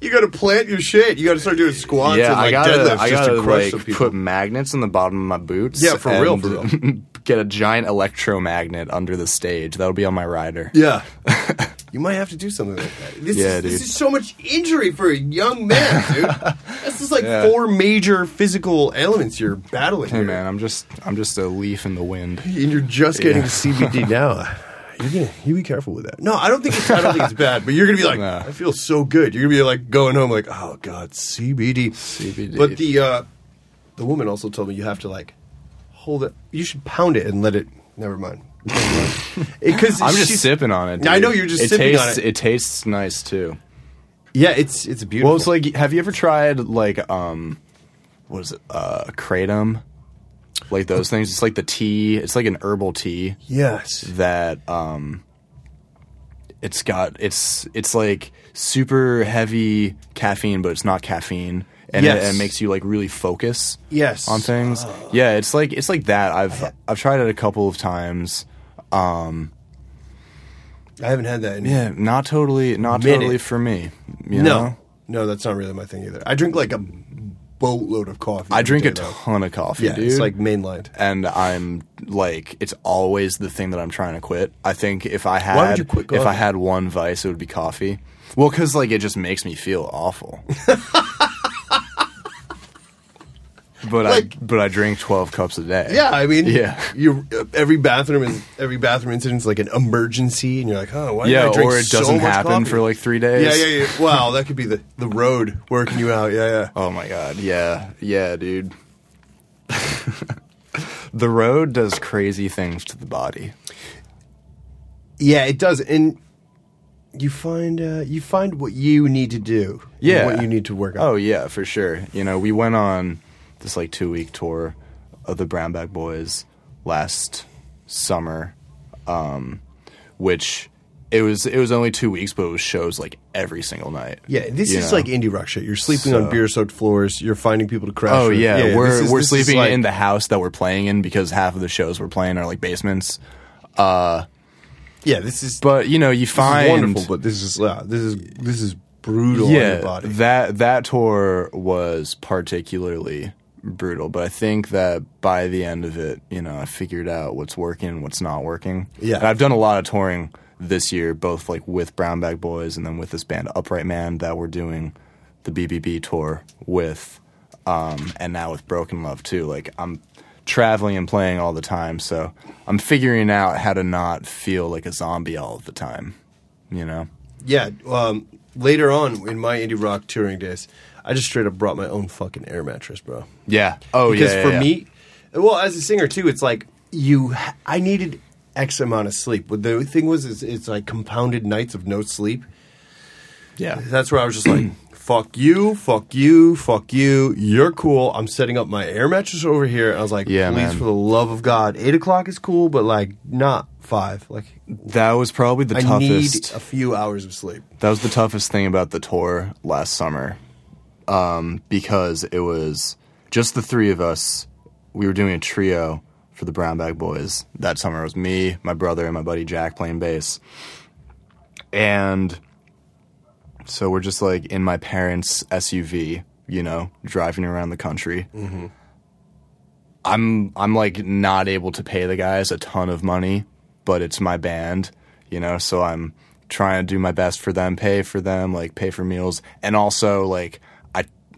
You got to plant your shit. You got to start doing squats yeah, and like I gotta, deadlifts I gotta to crush like put magnets in the bottom of my boots. Yeah, for real, for Get a giant electromagnet under the stage. That'll be on my rider. Yeah. you might have to do something like that. This, Yeah, is, this is so much injury for a young man, dude. this is like Yeah. four major physical elements you're battling Hey here. man, I'm just, I'm just a leaf in the wind. And you're just getting Yeah. CBD now. You're gonna you be careful with that. No, I don't think it's I don't think it's bad, but you're gonna be like, Nah. I feel so good. You're gonna be like going home like, oh god, CBD. CBD. But the uh the woman also told me you have to like hold it. You should pound it and let it. Never mind. Because I'm just sipping on it. I know you're just it sipping tastes, on it. tastes nice too. Yeah, it's it's beautiful. Well, it's like, have you ever tried like, um, what is it, uh, kratom? Like those things. It's like the tea. It's like an herbal tea yes. that, um, it's got it's it's like super heavy caffeine, but it's not caffeine, and Yes. it, it makes you like really focus. Yes. on things. yeah, it's like it's like that. I've I've tried it a couple of times. Um, I haven't had that in yeah, not totally, not Minute. totally for me. You No. know? No, that's not really my thing either. I drink like a boatload of coffee. I drink day, a though. ton of coffee, Yeah, dude. it's like mainlined. and I'm like, it's always the thing that I'm trying to quit. I think if I had, Why would you quit if I had one vice, it would be coffee. Well, because like it just makes me feel awful. but Like- I but I drink twelve cups a day. Yeah, I mean, Yeah. You every bathroom is every bathroom incident's like an emergency, and you're like, oh, why did yeah, I drink or it so doesn't happen coffee? for like three days. Yeah, yeah, yeah. Wow, that could be the the road working you out. Yeah, yeah. Oh my god, yeah, yeah, dude. the road does crazy things to the body. Yeah, it does, and you find uh, you find what you need to do. and Yeah. what you need to work on. Oh yeah, for sure. You know, we went on this like two week tour of the Brown Bag Boys last summer, um, which it was it was only two weeks, but it was shows like every single night. yeah. This is know? like indie rock shit. You're sleeping on beer soaked floors. You're finding people to crash. Oh with. yeah, we're is- we're sleeping like- in the house that we're playing in because half of the shows we're playing are like basements. Uh, Yeah, this is but you know, you find wonderful. But this is yeah, this is this is brutal on yeah, your body. that that tour was particularly brutal. But I think that by the end of it, you know, I figured out what's working, what's not working. Yeah. and I've done a lot of touring this year, both like with Brown Bag Boys and then with this band Upright Man that we're doing the BBB tour with, um, and now with Broken Love too. Like I'm traveling and playing all the time, so I'm figuring out how to not feel like a zombie all of the time. You know. Yeah, um, later on in my indie rock touring days, I just straight up brought my own fucking air mattress, bro. Yeah. Oh because yeah. yeah, for yeah. me, well, as a singer too, it's like you. I needed X amount of sleep. But the thing was, is it's like compounded nights of no sleep. Yeah. That's where I was just like, "Fuck you, fuck you, fuck you. You're cool. I'm setting up my air mattress over here." And I was like, Yeah, "Please, man. for the love of God, eight o'clock is cool, but like not five. Like That was probably the I toughest. need a few hours of sleep." that was the toughest thing about the tour last summer, um, because it was just the three of us. We were doing a trio for the Brown Bag Boys that summer. It was me, my brother, and my buddy Jack playing bass, and so we're just like in my parents' SUV, you know, driving around the country. I'm I'm like not able to pay the guys a ton of money, but it's my band, you know, so I'm trying to do my best for them, pay for them, like pay for meals, and also like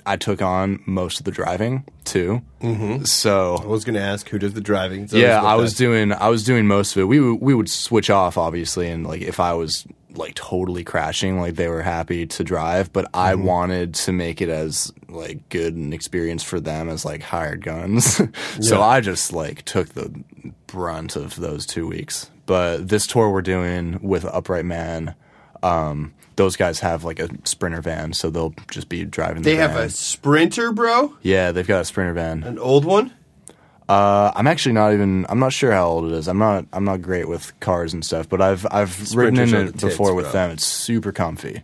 I took on most of the driving too. Mm-hmm. So I was going to ask who does the driving. So yeah, I was that- doing I was doing most of it. We would, we would switch off obviously, and like if I was like totally crashing, like they were happy to drive, but I Mm-hmm. wanted to make it as like good an experience for them as like hired guns. so Yeah. I just like took the brunt of those two weeks. But this tour we're doing with Upright Man. Um, those guys have like a sprinter van, so they'll just be driving. The They have a sprinter, bro. yeah, they've got a sprinter van. An old one. Uh, I'm actually not even. I'm not sure how old it is. I'm not. I'm not great with cars and stuff. But I've I've ridden in it tits, before with bro. them. It's super comfy.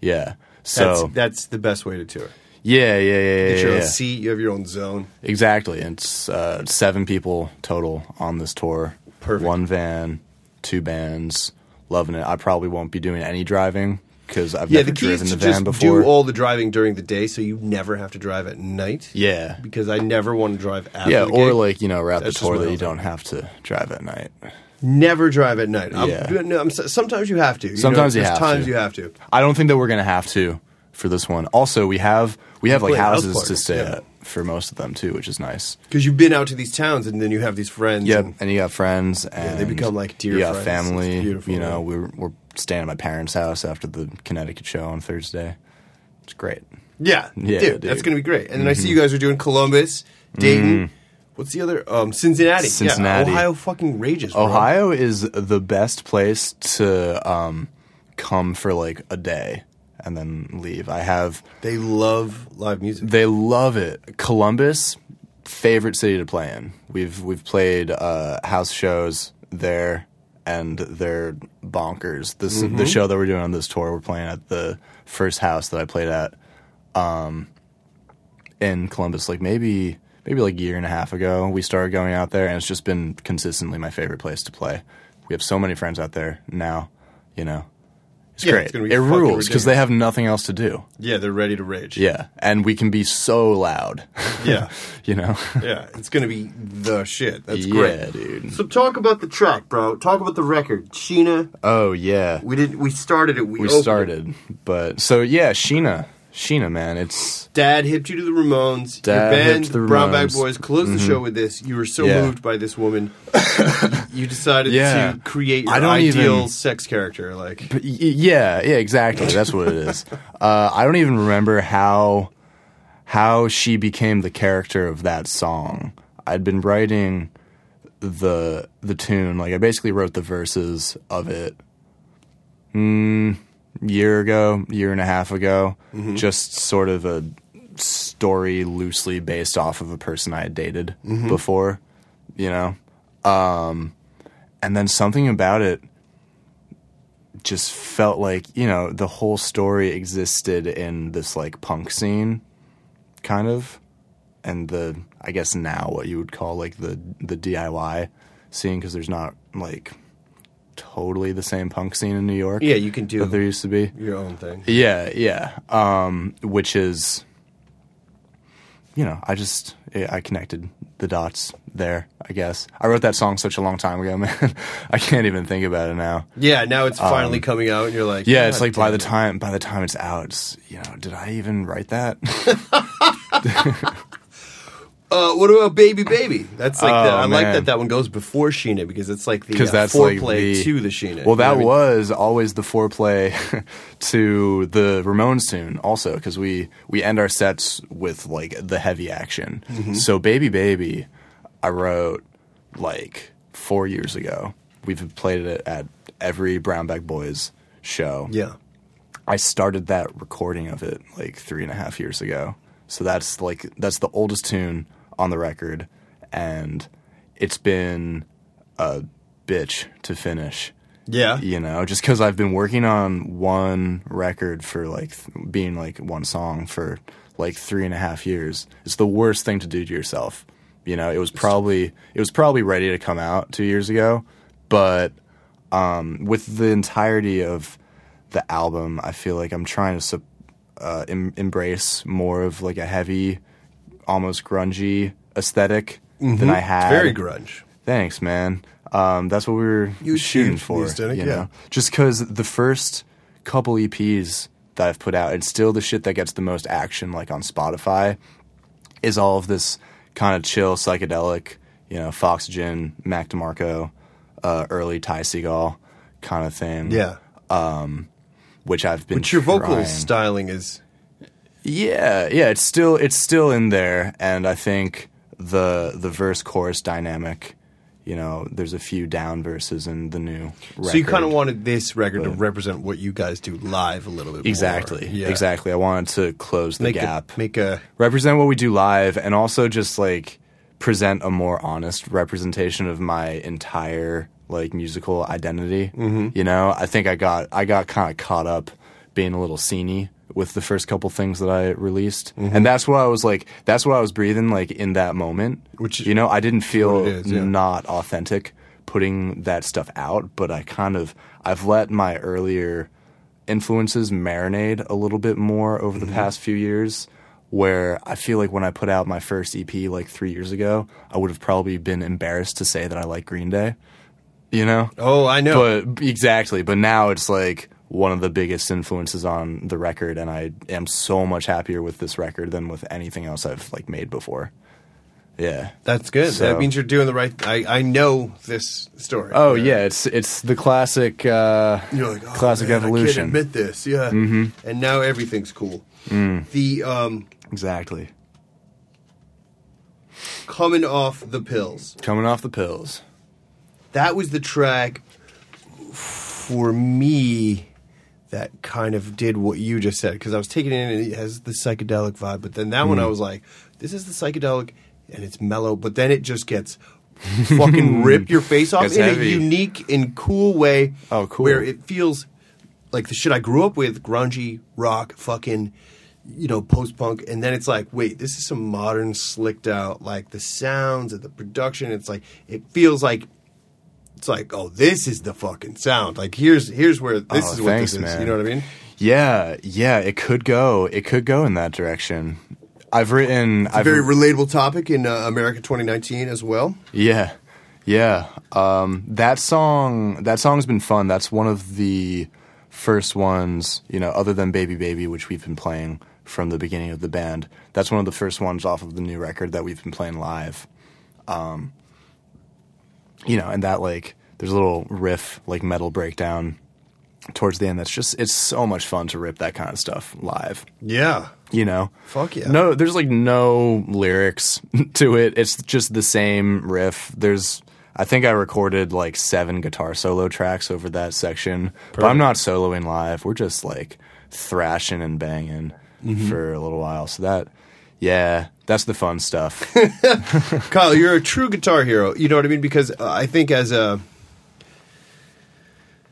Yeah. That's, So that's the best way to tour. yeah, yeah, yeah, yeah, Get your yeah, own yeah. seat. You have your own zone. Exactly. It's uh, seven people total on this tour. Perfect. One van, two bands. Loving it. I probably won't be doing any driving because I've Yeah, never the key is to the van just before. do all the driving during the day, so you never have to drive at night. yeah. because I never want to drive after. Yeah, the or gig. like you know, wrap the That's just tour my that you don't have to drive at night. never drive at night. I'm, Yeah. no, I'm, sometimes you have to. you Sometimes know, you there's have times to. you have to. I don't think that we're gonna have to for this one. Also, we have we have like play house houses to parties, stay yeah. at for most of them too, which is nice. Because you've been out to these towns, and then you have these friends. Yep, and- and you got friends, and they become, like, dear You got friends. family. It's beautiful, you know, yeah. we're we're staying at my parents' house after the Connecticut show on Thursday. It's great. yeah, Yeah, dude, dude. that's gonna be great. And then I see you guys are doing Columbus, Dayton. What's the other? Um, Cincinnati. Mm. Cincinnati. Yeah, Ohio fucking rages. bro. Ohio is the best place to um, come for like a day and then leave. I have They love live music. They love it. Columbus, favorite city to play in. We've we've played uh, house shows there, and they're bonkers. This the show that we're doing on this tour. We're playing at the first house that I played at, um, in Columbus. Like maybe maybe like a year and a half ago, we started going out there, and it's just been consistently my favorite place to play. We have so many friends out there now. You know, it's Yeah, great. it's gonna be it rules because they have nothing else to do. Yeah, they're ready to rage. Yeah, and we can be so loud. yeah, you know. yeah. It's gonna be the shit. That's yeah, great. dude. So talk about the track, bro. Talk about the record, Sheena. Oh yeah, We did. We started it. We, we opened it. started, but so yeah, Sheena. Sheena, man, it's Dad hipped you to the Ramones. Dad Your band, hipped the Brown Bag Boys, closed the show with this. You were so Yeah. moved by this woman, you decided Yeah. to create your ideal even- sex character. Like, But yeah, yeah, exactly. That's what it is. Uh, I don't even remember how how she became the character of that song. I'd been writing the the tune, like I basically wrote the verses of it. Mm, year ago, year and a half ago, just sort of a story loosely based off of a person I had dated before, you know. Um, and then something about it just felt like you know the whole story existed in this like punk scene kind of and the i guess now what you would call like the the diy scene because there's not like totally the same punk scene in new york yeah, you can do that there used to be. your own thing. yeah yeah. Um which is you know i just i connected the dots there i guess. I wrote that song such a long time ago man. I can't even think about it now. Yeah, now it's finally coming out, and you're like, Um, yeah, it's like by the time by the time it's out, it's you know, did I even write that? Uh, what about Baby Baby? That's like the, Oh, I like man. that that one goes before Sheena because it's like the uh, that's like foreplay the, to the Sheena. Well, that what I mean? was always the foreplay to the Ramones tune, also because we we end our sets with like the heavy action. Mm-hmm. So, Baby Baby, I wrote like four years ago. We've played it at every Brown Bag Boys show. yeah. I started that recording of it like three and a half years ago. So that's like that's the oldest tune on the record, and it's been a bitch to finish. Yeah. You know, just because I've been working on one record for like th- being like one song for like three and a half years. It's the worst thing to do to yourself. You know, it was probably it was probably ready to come out two years ago, but um, with the entirety of the album, I feel like I'm trying to uh, em- embrace more of like a heavy, almost grungy aesthetic than I had. Mm-hmm. Very grunge. Thanks, man. Um, that's what we were You shooting for. aesthetic, you yeah. know? Just because the first couple EPs that I've put out, and still the shit that gets the most action, like on Spotify, is all of this kind of chill psychedelic, you know, Foxygen, Mac DeMarco, uh, early Ty Segall kind of thing. Yeah. which I've been. Which your vocal styling is Yeah, yeah, it's still it's still in there, and I think the the verse chorus dynamic. You know, there's a few down verses in the new. Record. so you kind of wanted this record to represent what you guys do live a little bit more. exactly, Yeah. exactly. I wanted to close the Make gap, a make a represent what we do live, and also just like present a more honest representation of my entire like musical identity. Mm-hmm. You know, I think I got I got kind of caught up being a little sceney with the first couple things that I released, Mm-hmm. and that's what I was like. That's what I was breathing like in that moment. Which- you know, I didn't feel is, yeah. not authentic putting that stuff out, but I kind of I've let my earlier influences marinate a little bit more over the Mm-hmm. past few years. Where I feel like when I put out my first EP like three years ago, I would have probably been embarrassed to say that I like Green Day. You know? Oh, I know. But exactly. But now it's like one of the biggest influences on the record, and I am so much happier with this record than with anything else I've like made before. Yeah. That's good. So- that means you're doing the right. I I know this story. Oh yeah, it's it's the classic. Uh, You're like, oh, classic man, I evolution. can't admit this. Yeah. Mm-hmm. And now everything's cool. Mm. The um exactly. coming off the pills. Coming off the pills. That was the track for me that kind of did what you just said because I was taking it in and it has the psychedelic vibe, but then that one I Mm. was like, this is the psychedelic and it's mellow, but then it just gets fucking rip your face off in a unique and cool way. Oh, cool. Where it feels like the shit I grew up with, grungy rock, fucking, you know, post punk, and then it's like, wait, this is some modern, slicked out, like the sounds and the production. It's like it feels like it's like, oh, this is the fucking sound. Like here's here's where this Oh, is what thanks, this is. You know what I mean? Yeah, yeah, it could go. It could go in that direction. I've written. A I've very relatable topic in uh, America 2019 as well. Yeah, yeah. Um, that song, that song's been fun. That's one of the first ones, you know, other than "Baby Baby," which we've been playing from the beginning of the band. That's one of the first ones off of the new record that we've been playing live. Um, you know, and that like there's a little riff like metal breakdown towards the end. That's just it's so much fun to rip that kind of stuff live. Yeah. You know, Fuck yeah. No, there's like no lyrics to it. It's just the same riff. There's, I think I recorded like seven guitar solo tracks over that section, but I'm not soloing live. We're just like thrashing and banging Mm-hmm. for a little while. So that, yeah, that's the fun stuff. Kyle, you're a true guitar hero. You know what I mean? Because uh, I think as a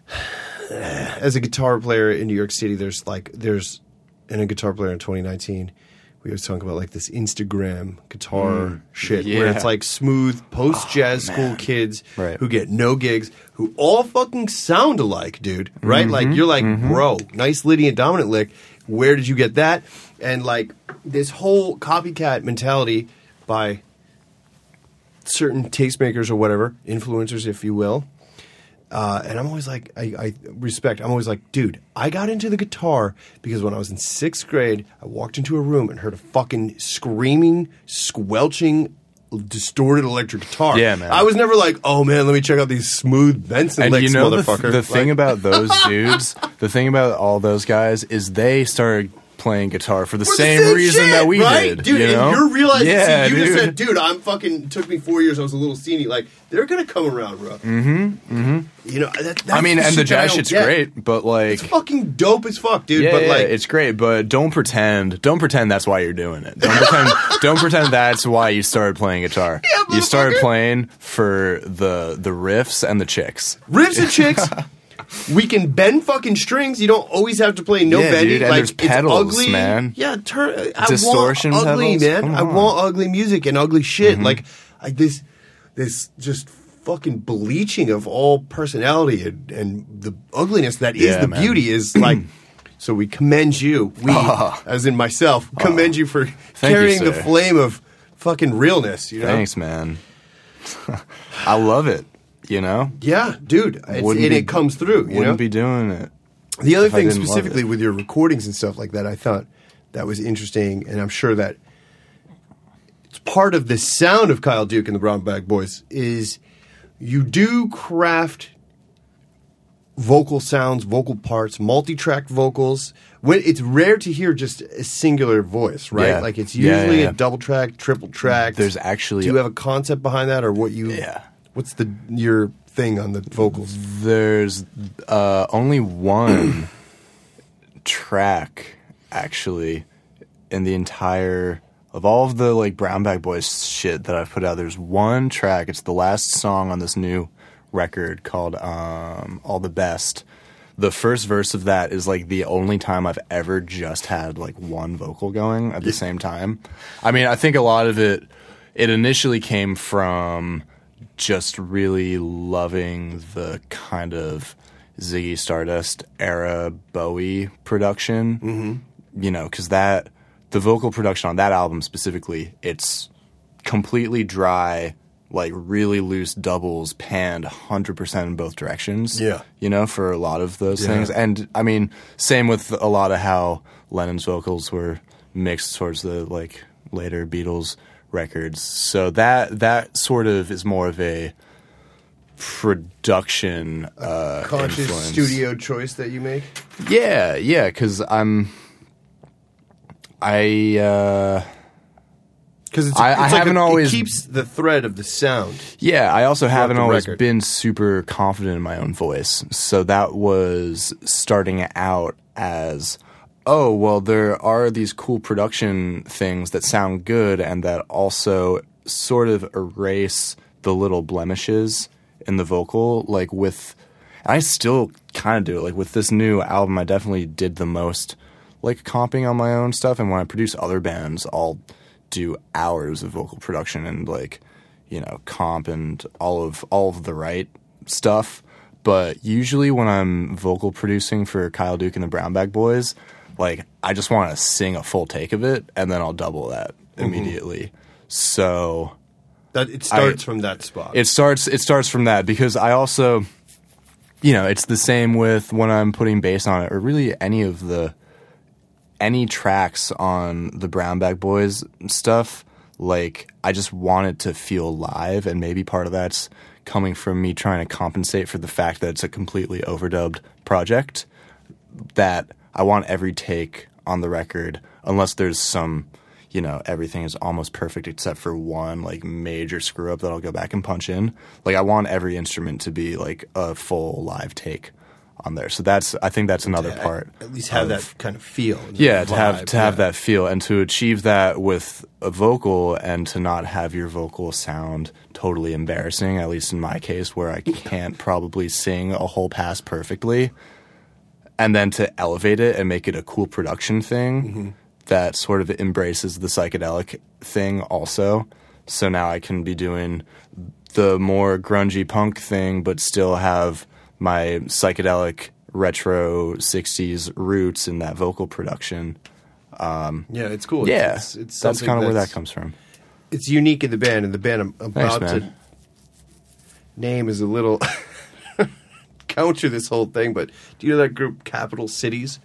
as a guitar player in New York City, there's like there's and a guitar player in 2019. We was talking about like this Instagram guitar mm. shit where it's like smooth oh, post jazz school kids Right. who get no gigs who all fucking sound alike, dude. Right? Mm-hmm. Like you're like, mm-hmm. bro, nice Lydian dominant lick. Where did you get that? And like this whole copycat mentality by certain tastemakers or whatever, influencers, if you will. Uh, and I'm always like, I, I respect. I'm always like, dude, I got into the guitar because when I was in sixth grade, I walked into a room and heard a fucking screaming, squelching, distorted electric guitar. Yeah, man. I was never like, oh man, let me check out these smooth Benson and licks, you know the, motherfucker. the thing about those dudes, the thing about all those guys is they started playing guitar for the, for the same, reason shit, that we right? did. dude. you know? You're realizing, yeah, see, you dude. just said, dude, I'm fucking. It took me four years. I was a little senior. Like they're gonna come around, bro. Mm-hmm. Mm-hmm. You know, that, that's I mean, and the jazz shit's get. great, but like, It's fucking dope as fuck, dude. yeah, but yeah, like, it's great, but don't pretend. Don't pretend that's why you're doing it. Don't pretend. don't pretend that's why you started playing guitar. Yeah, you started playing for the the riffs and the chicks. ribs and chicks. We can bend fucking strings. You don't always have to play no Yeah, bending. dude, like there's it's pedals, ugly. man. Yeah, turn I Distortion want ugly, pedals? man. I. Mm-hmm. want ugly music and ugly shit. Like I, this, this just fucking bleaching of all personality and, and the ugliness that is Yeah, the man. beauty is like. So we commend you, we, as in myself, commend you for you, carrying the flame of fucking realness. You know? Thanks, man. I love it. You know, Yeah, dude. It's, and be- it comes through. You wouldn't know? be doing it. The other thing specifically with your recordings and stuff like that, I thought that was interesting, and I'm sure that it's part of the sound of Kyle Duke and the Brown Bag Boys is you do craft vocal sounds, vocal parts, multi-track vocals. When it's rare to hear just a singular voice, right? Yeah. Like it's usually yeah, yeah. a double track, triple track. There's actually- Do you have a concept behind that, or what you? Yeah. What's the your thing on the vocals? There's uh, only one track actually in the entire of all of the like Brown Bag Boys shit that I've put out. There's one track. It's the last song on this new record called um, "All the Best." The first verse of that is like the only time I've ever just had like one vocal going at the same time. I mean, I think a lot of it it initially came from just really loving the kind of Ziggy Stardust era Bowie production. Mm-hmm. You know, because that the vocal production on that album specifically, it's completely dry, like really loose doubles, panned hundred percent in both directions. Yeah. you know, for a lot of those Yeah. things, and I mean, same with a lot of how Lennon's vocals were mixed towards the like later Beatles records. So that that sort of is more of a production uh, Conscious influence. studio choice that you make. Yeah, yeah, because I'm. I uh, Because it's, I- it's I like haven't a- always- it keeps the thread of the sound. yeah. I also haven't always record. been super confident in my own voice, so that was starting out as. Oh well, there are these cool production things that sound good and that also sort of erase the little blemishes in the vocal. Like with, I still kind of do it. Like with this new album, I definitely did the most like comping on my own stuff. And when I produce other bands, I'll do hours of vocal production and like you know comp and all of all of the right stuff. But usually when I'm vocal producing for Kyle Duke and the Brown Bag Boys, like I just want to sing a full take of it and then I'll double that mm-hmm. immediately. So That it starts I- from that spot. it starts it starts from that because I also you know, it's the same with when I'm putting bass on it or really any of the any tracks on the Brown Bag Boys stuff, like I just want it to feel live, and maybe part of that's coming from me trying to compensate for the fact that it's a completely overdubbed project. That I want every take on the record, unless there's some, you know, everything is almost perfect except for one like major screw up that I'll go back and punch in. Like I want every instrument to be like a full live take on there. So that's I think that's another part. At least have of- that kind of feel. yeah to have vibe, to have that feel and to achieve that with a vocal and to not have your vocal sound totally embarrassing at least in my case where i can't probably sing a whole pass perfectly and then to elevate it and make it a cool production thing Mm-hmm. that sort of embraces the psychedelic thing also so now i can be doing the more grungy punk thing but still have my psychedelic retro 60s roots in that vocal production Yeah, it's cool. yeah, it's, it's that's kind of where that comes from. It's unique in the band, and the band I'm about to name is a little counter this whole thing. But do you know that group Capital Cities?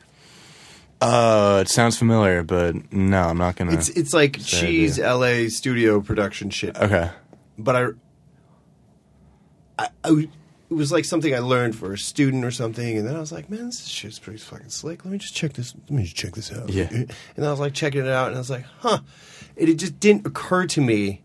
Uh, it sounds familiar, but no, I'm not gonna. It's it's like Say cheese. LA studio production shit. okay. But I, I, it was like something I learned for a student or something, and then I was like, man, this shit's pretty fucking slick. Let me just check this. Let me just check this out. Yeah. And I was like checking it out, and I was like, huh. It, it just didn't occur to me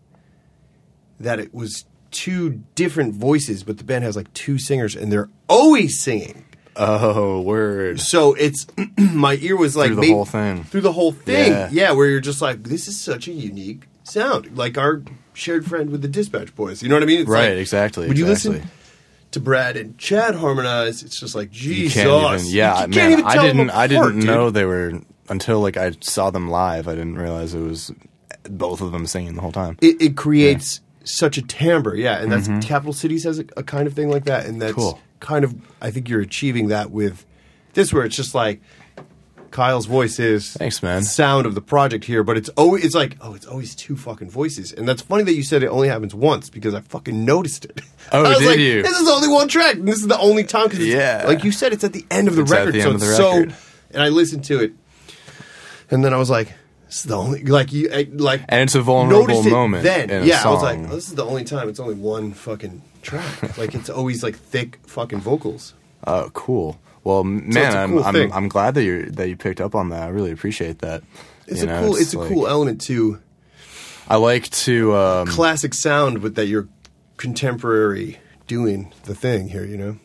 that it was two different voices, but the band has like two singers, and they're always singing. Oh, word. So it's my ear was like Through the maybe- whole thing. through the whole thing. Yeah. Yeah. where you're just like, this is such a unique sound, like our shared friend with the Dispatch Boys. You know what I mean? It's Right, like- exactly, When you listen to Brad and Chad harmonize, it's just like You Jesus. can't even. Yeah, you can't man. even I didn't. I didn't dude. know they were until like I saw them live. I didn't realize it was both of them singing the whole time. It, it creates such a timbre, yeah, and that's Capital Cities has a, a kind of thing like that, and that's Mm-hmm. Cool. kind of I think you're achieving that with this, where it's just like. Kyle's voice is Thanks, man. sound of the project here, but it's always it's like oh, it's always two fucking voices, and that's funny that you said it only happens once because I fucking noticed it. Oh, I was did like, you? This is only one track, and this is the only time because Yeah. like you said, it's at the end of the It's record, the so of it's the record. so. And I listened to it, and then I was like, "This is the only like you I, like." And it's a vulnerable moment Then, in a yeah, I was like, oh, "This is the only time it's only one fucking track. like it's always like thick fucking vocals." Oh, cool. Well, it's man, a I'm cool I'm. I'm glad that you that you picked up on that. I really appreciate that. It's You a know, cool. It's, a like- cool element to I like to. Um, classic sound, but that you're contemporary doing the thing here. You know,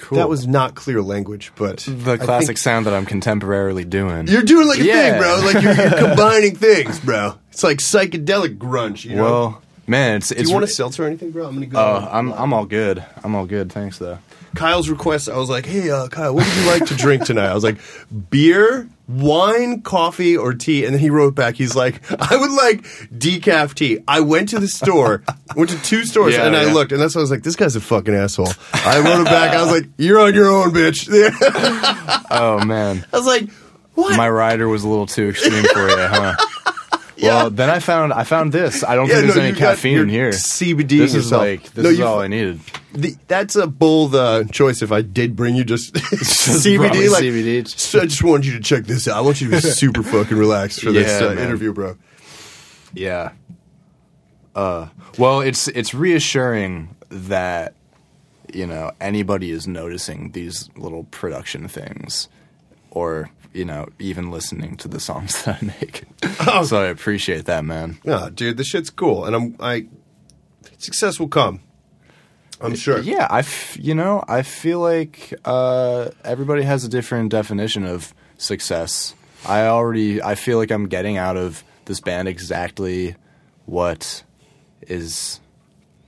cool. that was not clear language, but the classic sound that I'm contemporarily doing. You're doing like a Yeah. thing, bro. Like you're, you're combining things, bro. It's like psychedelic grunge. You know. well, man, it's Do it's. you want a re- seltzer or anything, bro? I'm gonna go. Oh, I'm I'm all good. I'm all good. Thanks though. Kyle's request. I was like, "Hey, uh, Kyle, what would you like to drink tonight?" I was like, "Beer, wine, coffee, or tea." And then he wrote back. He's like, "I would like decaf tea." I went to the store, went to two stores, Yeah, and I yeah. looked, and that's why I was like, "This guy's a fucking asshole." I wrote him back. I was like, "You're on your own, bitch." I Oh man, I was like, "What?" my rider was a little too extreme for you, huh? Yeah. Well, then I found I found this. I don't Yeah, think there's no, any caffeine in here. CBD This is yourself. like this No, is all I needed. The, that's a bold uh, choice. If I did bring you just me CBD, like CBD. so I just wanted you to check this out. I want you to be super fucking relaxed for this uh, interview, bro. Yeah. Uh, well, it's it's reassuring that you know anybody is noticing these little production things, or you know even listening to the songs that I make. Oh. so I appreciate that, man. No, dude, this shit's cool, and I'm I success will come. I'm sure. Yeah, I f- you know I feel like uh, everybody has a different definition of success. I already I feel like I'm getting out of this band exactly what is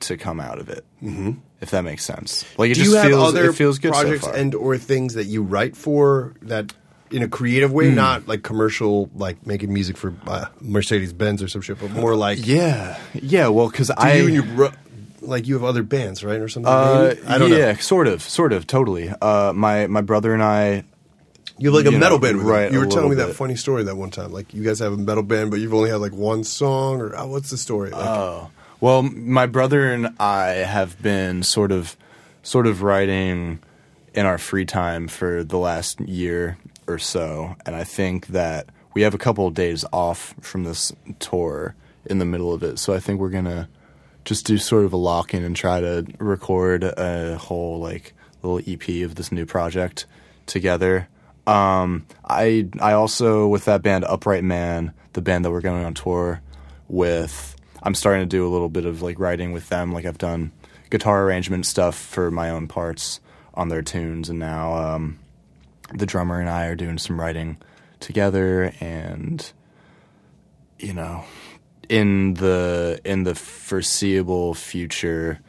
to come out of it. Mm-hmm. If that makes sense. Like it Do just you have feels other it feels good projects so and or things that you write for that in a creative way, not like commercial, like making music for uh, Mercedes Benz or some shit, but more like yeah, yeah. Well, because I you and your bro- like you have other bands, right, or something? uh? I don't yeah, know. Yeah, sort of, sort of, totally. Uh, my my brother and I You have like a metal know, band, with right. You were telling me that bit. funny story that one time. Like you guys have a metal band, but you've only had like one song, or uh, what's the story? Like, Oh well, my brother and I have been sort of, sort of writing in our free time for the last year or so, and I think that we have a couple of days off from this tour in the middle of it. So I think we're gonna just do sort of a lock in and try to record a whole like little EP of this new project together. Um, I I also with that band Upright Man, the band that we're going on tour with, I'm starting to do a little bit of like writing with them. Like I've done guitar arrangement stuff for my own parts on their tunes, and now um, the drummer and I are doing some writing together, and you know, in the in the foreseeable future,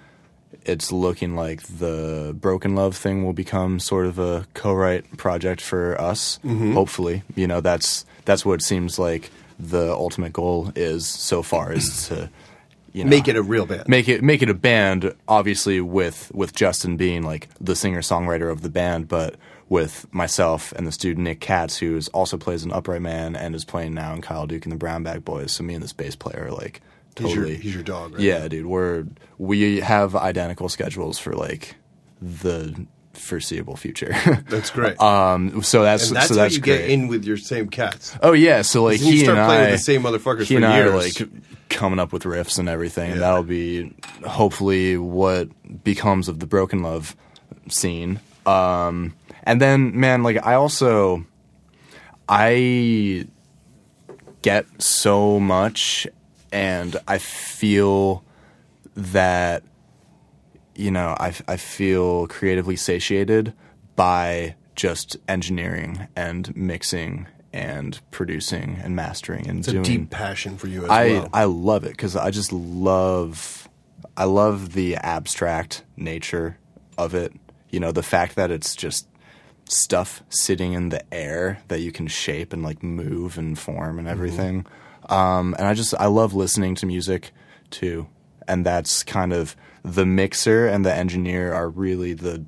it's looking like the Broken Love thing will become sort of a co-write project for us. Mm-hmm. Hopefully, you know that's that's what it seems like the ultimate goal is so far is to you know, Make it a real band. make it make it a band obviously with with Justin being like the singer songwriter of the band but with myself and the dude Nick Katz who also plays an upright man and is playing now in Kyle Duke and the Brown Bag Boys so me and this bass player are like He's your- totally he's your dog, right? yeah dude we're we have identical schedules for like the foreseeable future That's great. um so that's and that's, so that's how you great get in with your same cats. oh yeah so like he start and playing I with the same motherfuckers he for and I are like coming up with riffs and everything, and Yeah. that'll be hopefully what becomes of the Broken Love scene. Um, and then, man, like I also I get so much, and I feel that you know I I feel creatively satiated by just engineering and mixing and producing and mastering and It's a doing deep passion for you as I well. I love it because I just love I love the abstract nature of it. You know, the fact that it's just stuff sitting in the air that you can shape and like move and form and everything. Um, and I just I love listening to music too, and that's kind of the mixer and the engineer are really the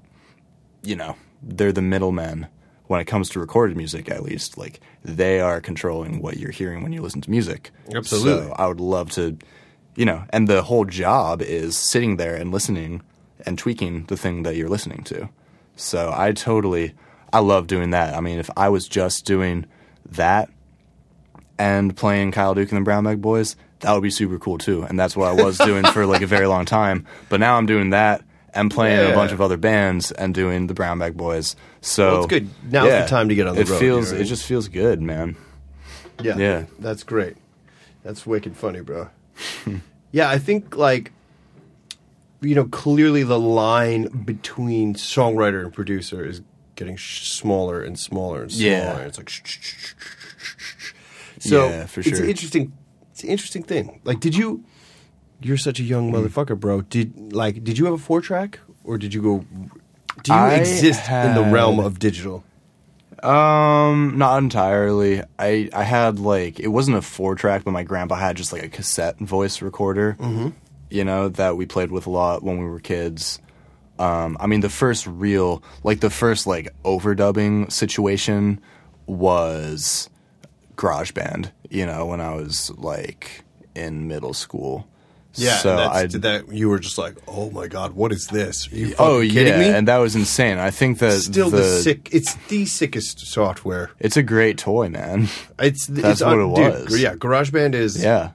you know they're the middlemen when it comes to recorded music at least. Like they are controlling what you're hearing when you listen to music. Absolutely. so i would love to you know and the whole job is sitting there and listening and tweaking the thing that you're listening to. So i totally i love doing that i mean if i was just doing that and playing Kyle Duke and the Brown Bag Boys, that would be super cool too. And that's what I was doing for like a very long time. But now I'm doing that and playing Yeah. a bunch of other bands and doing the Brown Bag Boys. So Well, it's good. Now's the time to get on the it road, Feels it just feels good, man. Yeah. Yeah. That's great. That's wicked funny, bro. yeah, I think like you know, clearly the line between songwriter and producer is getting sh- smaller and smaller and smaller. Yeah. It's like sh- sh- so Yeah, for It's an interesting it's an interesting thing. Like did you you're such a young Mm. motherfucker, bro. Did like did you have a four track or did you go do you I exist in the realm of digital? Um, not entirely. I I had like it wasn't a four track, but my grandpa had just like a cassette voice recorder. Mm-hmm. You know that we played with a lot when we were kids. Um, I mean, the first real, like the first like overdubbing situation was GarageBand. You know, when I was like in middle school. Yeah, so I did that you were just like, "Oh my god, what is this?" Oh yeah, kidding me? and that was insane. I think that still the, the sick. It's the sickest software. It's a great toy, man. It's That's it's what it was. Dude, yeah, GarageBand is. yeah.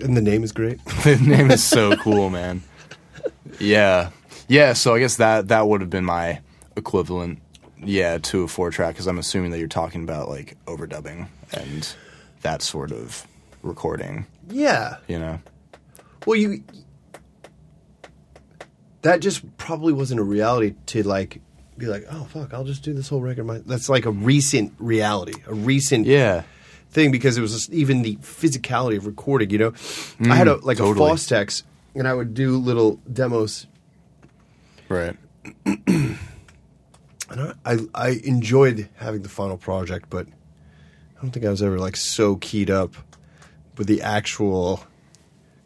and the name is great. the name is so cool, man. Yeah, yeah. So I guess that that would have been my equivalent, yeah, to a four track because I'm assuming that you're talking about like overdubbing and that sort of recording. yeah. You know? Well, you. That just probably wasn't a reality to like be like, oh fuck, I'll just do this whole record. My that's like a recent reality, a recent Yeah. thing because it was just even the physicality of recording. You know, I had a mm, like totally. a Fostex, and I would do little demos Right. And I, I I enjoyed having the final project, but I don't think I was ever like so keyed up with the actual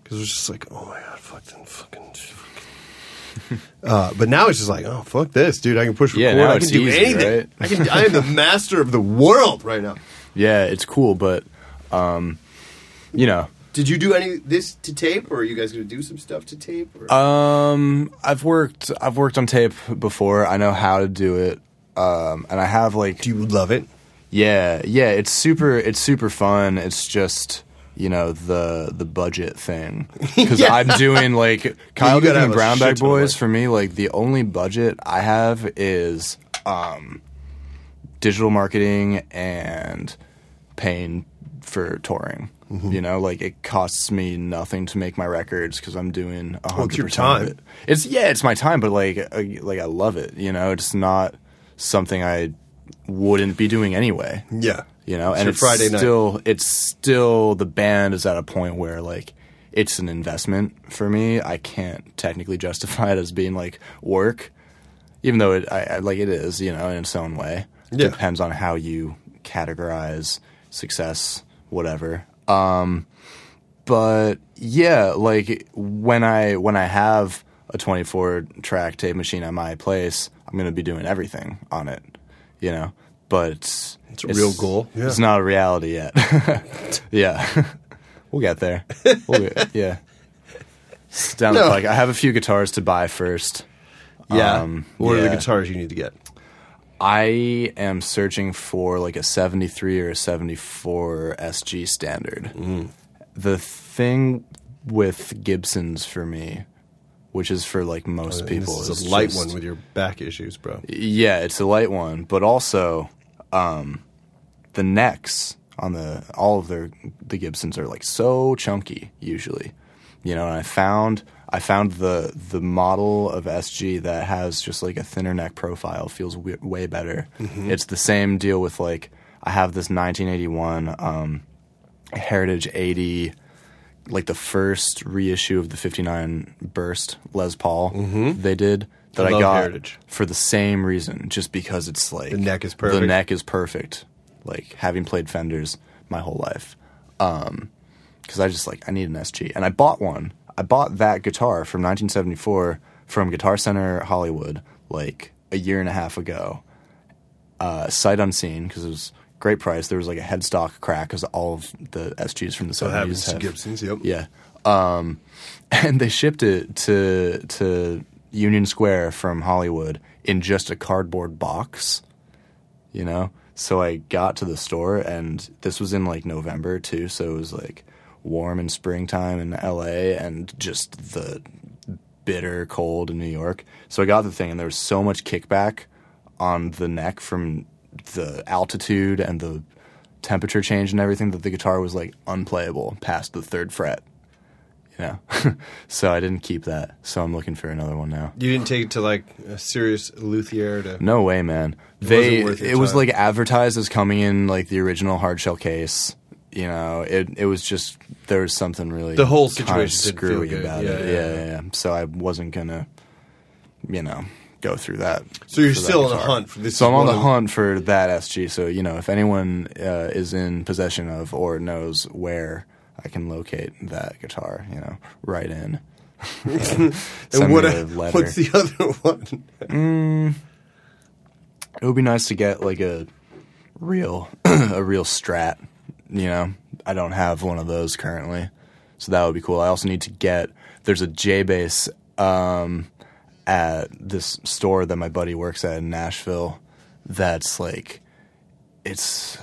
because it was just like, oh my god, fucking fucking. fucking. uh, but now it's just like, oh fuck this, dude! I can push record. Yeah, I can do easy, anything. right? I can. I am the master of the world right now. Yeah, it's cool, but um, you know, Did you do any this to tape, or are you guys going to do some stuff to tape? Or? Um, I've worked I've worked on tape before. I know how to do it. um, and I have like Do you love it? yeah, yeah, it's super. It's super fun. It's just you know the the budget thing because I'm doing like Kyle gotta Duke have and a Brown Bag Boys for me. Like the only budget I have is um, digital marketing and paying for touring. Mm-hmm. You know, like it costs me nothing to make my records because I'm doing a hundred percent of time. it. It's yeah, it's my time, but like uh, like I love it. You know, it's not something I wouldn't be doing anyway Yeah. you know It's and it's Friday night. still it's still the band is at a point where like it's an investment for me i can't technically justify it as being like work even though it I, I like it is you know in its own way Yeah. depends on how you categorize success whatever um but yeah like when i when i have a 24 track tape machine at my place i'm going to be doing everything on it you know but it's, It's a real goal. Yeah. it's not a reality yet yeah we'll get there we'll get, yeah It's down No. the pike i have a few guitars to buy first Yeah. Um, what are the guitars you need to get? I am searching for like a 73 or a 74 SG standard. Mm. The thing with Gibsons for me, which is for like most people, this is is a light just- one with your back issues, bro. yeah, it's a light one, but also um, the necks on the all of their the Gibsons are like so chunky usually. You know, and I found I found the the model of SG that has just like a thinner neck profile feels w- way better. It's the same deal with like I have this 1981 um, Heritage 80 like the first reissue of the 59 burst Les Paul they did that I I, got Heritage. for the same reason just because it's like The neck is perfect. the neck is perfect like having played Fenders my whole life um cuz I just like I need an SG and I bought one I bought that guitar from 1974 from Guitar Center Hollywood like a year and a half ago uh, sight unseen because it was great price. There was like a headstock crack because all of the SGs from the So it happens seventies to have Gibsons, yep. Yeah, um, and they shipped it to to Union Square from Hollywood in just a cardboard box. You know, so I got to the store and this was in like November too, so it was like warm in springtime in LA and just the bitter cold in New York. So I got the thing, and there was so much kickback on the neck from the altitude and the temperature change and everything that the guitar was like unplayable past the third fret. You know, so I didn't keep that. So I'm looking for another one now. You didn't take it to like a serious luthier to. No way, man. They worth your it was time. like advertised as coming in like the original hard shell case. You know, it it was just there was something really The whole situation didn't feel screwy good. about Yeah, it. yeah, Yeah, yeah. yeah. So I wasn't gonna, you know, go through that. So you're still on the hunt for this. So I'm on the of- hunt for that SG. So you know, if anyone uh, is in possession of or knows where I can locate that guitar, you know, write in. And what? What's the other one? it would be nice to get like a real a real strat you know i don't have one of those currently. So that would be cool. I also need to get there's a J bass um, at this store that my buddy works at in nashville that's like it's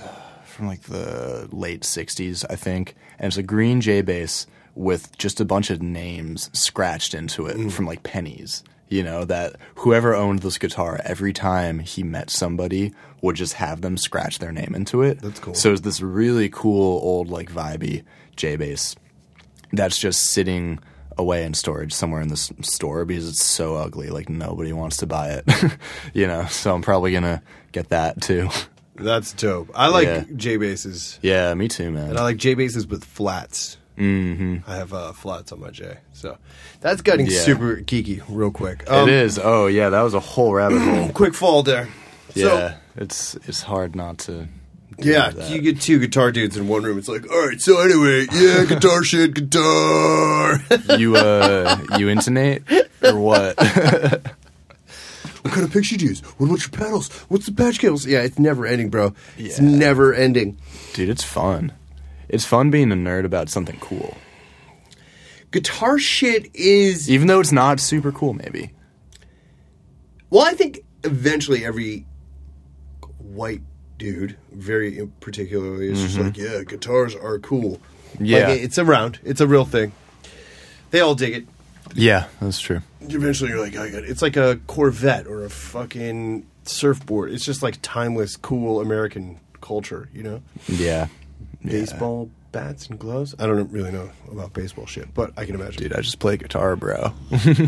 from like the late 60s i think. And it's a green J bass with just a bunch of names scratched into it from like pennies you know that whoever owned this guitar every time he met somebody would just have them scratch their name into it That's cool. so it's this really cool old like vibey j bass that's just sitting away in storage somewhere in this store because it's so ugly like nobody wants to buy it you know so i'm probably gonna get that too That's dope. I like Yeah. J basses, yeah me too man and I like J basses with flats. Mm-hmm. I have uh, flats on my J, so that's getting Yeah. super geeky real quick. Um, it is oh yeah that was a whole rabbit hole quick fall there. yeah it's it's hard not to So, yeah, you get two guitar dudes in one room. It's like, all right. So anyway, yeah, guitar shit, guitar. you uh you intonate or what what kind of picks you use? What about your pedals? What's the patch cables? Yeah, it's never ending, bro. It's never ending. dude it's fun it's fun being a nerd about something cool Guitar shit is even though it's not super cool maybe well. I think eventually every white dude, very particularly. It's just mm-hmm. like, yeah, guitars are cool. Yeah. Like, it's around. It's a real thing. They all dig it. Yeah, that's true. Eventually, you're like, I got it. It's like a Corvette or a fucking surfboard. It's just like timeless, cool American culture, you know? Yeah. Baseball bats and gloves. I don't really know about baseball shit, but I can imagine. Dude, I just play guitar, bro.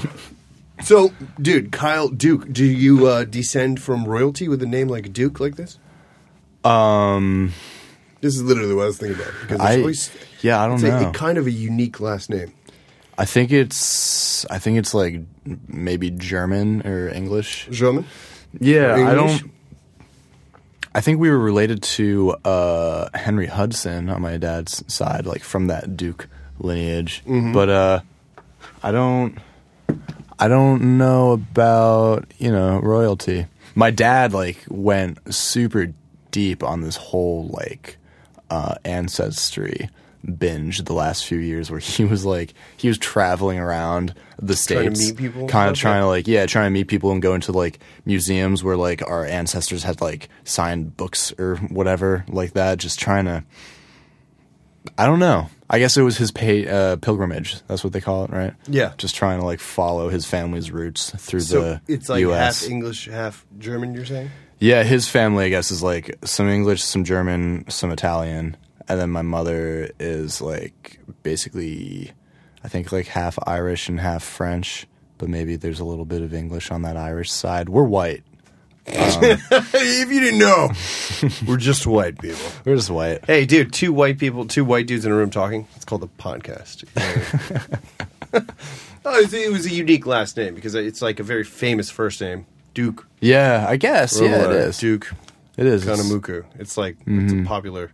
So, dude, Kyle Duke, do you uh, descend from royalty with a name like Duke like this? Um, This is literally what I was thinking about. Because I it's always, yeah, I don't it's a, know. kind of a unique last name. I think it's I think it's like maybe German or English. German? Yeah, I English? don't. I think we were related to uh, Henry Hudson on my dad's side, like from that Duke lineage. Mm-hmm. But uh, I don't. I don't know about you know royalty. My dad like went super deep on this whole like uh, ancestry binge the last few years where he was like he was traveling around the states kind of trying to like yeah trying to meet people and go into like museums where like our ancestors had like signed books or whatever like that just trying to i don't know. I guess it was his pay, uh, pilgrimage. That's what they call it right? Yeah. just trying to like follow his family's roots through So the it's like us half English, half German, you're saying? yeah, his family, I guess, is like some English, some German, some Italian, and then my mother is like basically, I think like half Irish and half French, but maybe there's a little bit of English on that Irish side. We're white. Um, if you didn't know, we're just white people. We're just white. Hey, dude, two white people, two white dudes in a room talking. It's called a podcast. oh, it's- it was a unique last name because it's like a very famous first name, Duke. Yeah, I guess. Yeah, it is. Duke It is. It's- Kahanamoku. It's like it's a mm-hmm. popular,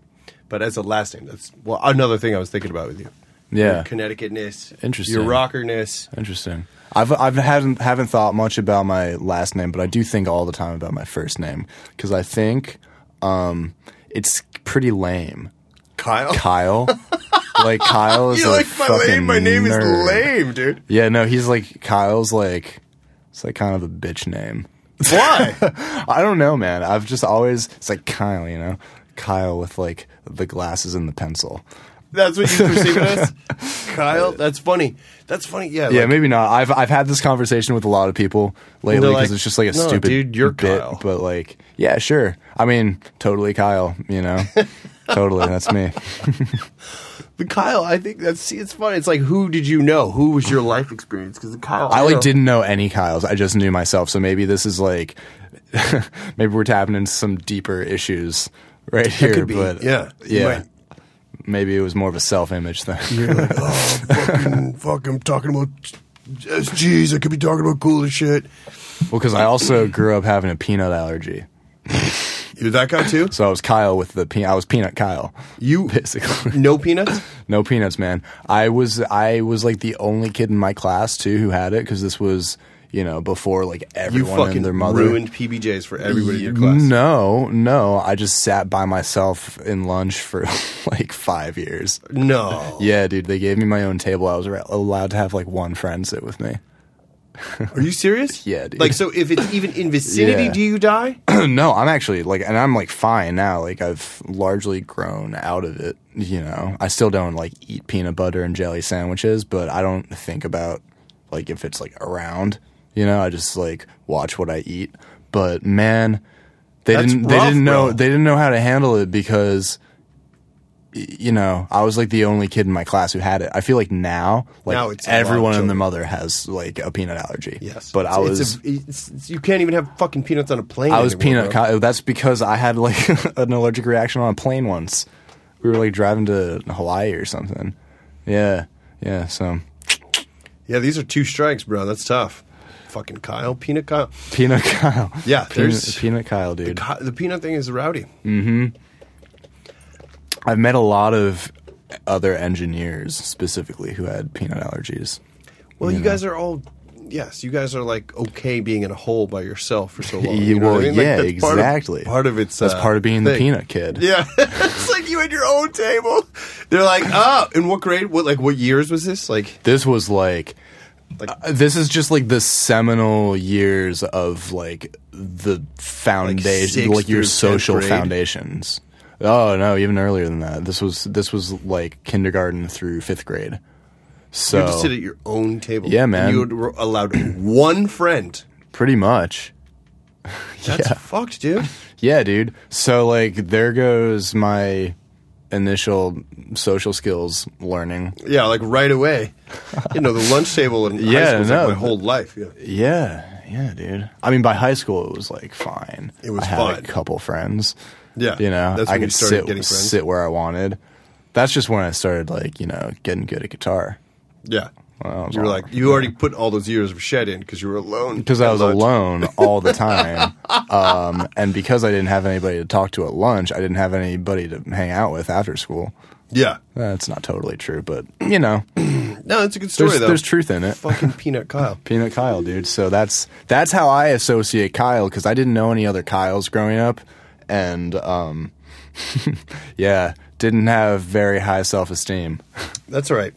but as a last name, that's well another thing I was thinking about with you. Yeah. Your Connecticutness, Interesting. Your rockerness. Interesting. I've I've haven't haven't thought much about my last name, but I do think all the time about my first name because I think um, it's pretty lame. Kyle. Kyle, like Kyle is you a like my fucking name? My name is lame, dude. Yeah, no, he's like Kyle's like it's like kind of a bitch name. Why? I don't know, man. I've just always it's like Kyle, you know, Kyle with like the glasses and the pencil. That's what you perceive it as? Kyle? That's funny. That's funny. Yeah. Yeah, like- maybe not. I've I've had this conversation with a lot of people lately because like, it's just like a "No, stupid dude, you're bit. Kyle." But like, yeah, sure. I mean, totally Kyle. You know, totally. That's me. But Kyle, I think that's see, it's funny. It's like who did you know? Who was your life experience? Because Kyle, I like know- didn't know any Kyles. I just knew myself. So maybe this is like, maybe we're tapping into some deeper issues right here. could be, But yeah. Uh, yeah. might- Maybe it was more of a self-image thing. You're like, oh, fucking, fuck, I'm talking about uh, SGs. I could be talking about cooler shit. well, because I also grew up having a peanut allergy, You're that guy too? so I was Kyle with the peanut. I was peanut Kyle. You Basically. no peanuts? No peanuts, man. I was I was like the only kid in my class too who had it because this was you know before like You everyone fucking and their mother ruined PBJs for everybody in your class. No, no. I just sat by myself in lunch for like five years. No. Yeah, dude. They gave me my own table. I was allowed to have like one friend sit with me. Are you serious? Yeah, dude. Like, so if it's even in vicinity, Yeah. do you die? no, I'm actually like, and I'm like fine now. Like I've largely grown out of it. You know, I still don't like eat peanut butter and jelly sandwiches, but I don't think about like if it's like around. You know, I just like watch what I eat. But man, they That's didn't. They rough, didn't know. bro. They didn't know how to handle it because. You know, I was like the only kid in my class who had it. I feel like now, like Now it's a lot of everyone and children. their mother has like a peanut allergy. Yes. but I It's- was it's a- it's- it's- you can't even have fucking peanuts on a plane. I was anymore, peanut. bro. co- That's because I had like an allergic reaction on a plane once. We were like driving to Hawaii or something. Yeah, yeah. So Yeah, these are two strikes, bro. That's tough. Fucking Kyle, peanut Kyle. peanut Kyle. Yeah, peanut, there's- peanut Kyle, dude. Ki- The peanut thing is rowdy. Mm-hmm. I've met a lot of other engineers specifically who had peanut allergies. Well, you, know. guys are all. Yes, you guys are like okay being in a hole by yourself for so long. You well, I mean? Like, yeah, that's part of- exactly. Part of, it's That's uh, part of being the peanut kid. Yeah, it's like you had your own table. They're like, oh, in what grade? What like what years was this? Like, This was like Like Uh, This is just like the seminal years of like the foundation, sixth like, your social foundations. Oh no, even earlier than that. This was this was like kindergarten through fifth grade. So you had to sit at your own table. Yeah, and man. you were allowed one friend. pretty much, That's Yeah. fucked, dude. yeah, dude. So like there goes my initial social skills learning. Yeah, like right away. You know, the lunch table in high Yeah, school was no. like my whole life. Yeah. Yeah, yeah, dude. I mean, by high school it was like fine. It was I had fine. a couple friends. Yeah, you know, that's I could sit getting friends. sit where I wanted. That's just when I started like you know getting good at guitar Yeah. Well, you were like, you already put all those years of shed in because you were alone. because I was lunch. alone all the time, um, and because I didn't have anybody to talk to at lunch, I didn't have anybody to hang out with after school. Yeah. That's not totally true, but you know, No, it's a good story, there's, though. there's truth in it. Fucking Peanut Kyle. Peanut Kyle, dude. So that's that's how I associate Kyle because I didn't know any other Kyles growing up, and um, yeah, didn't have very high self esteem. That's all right.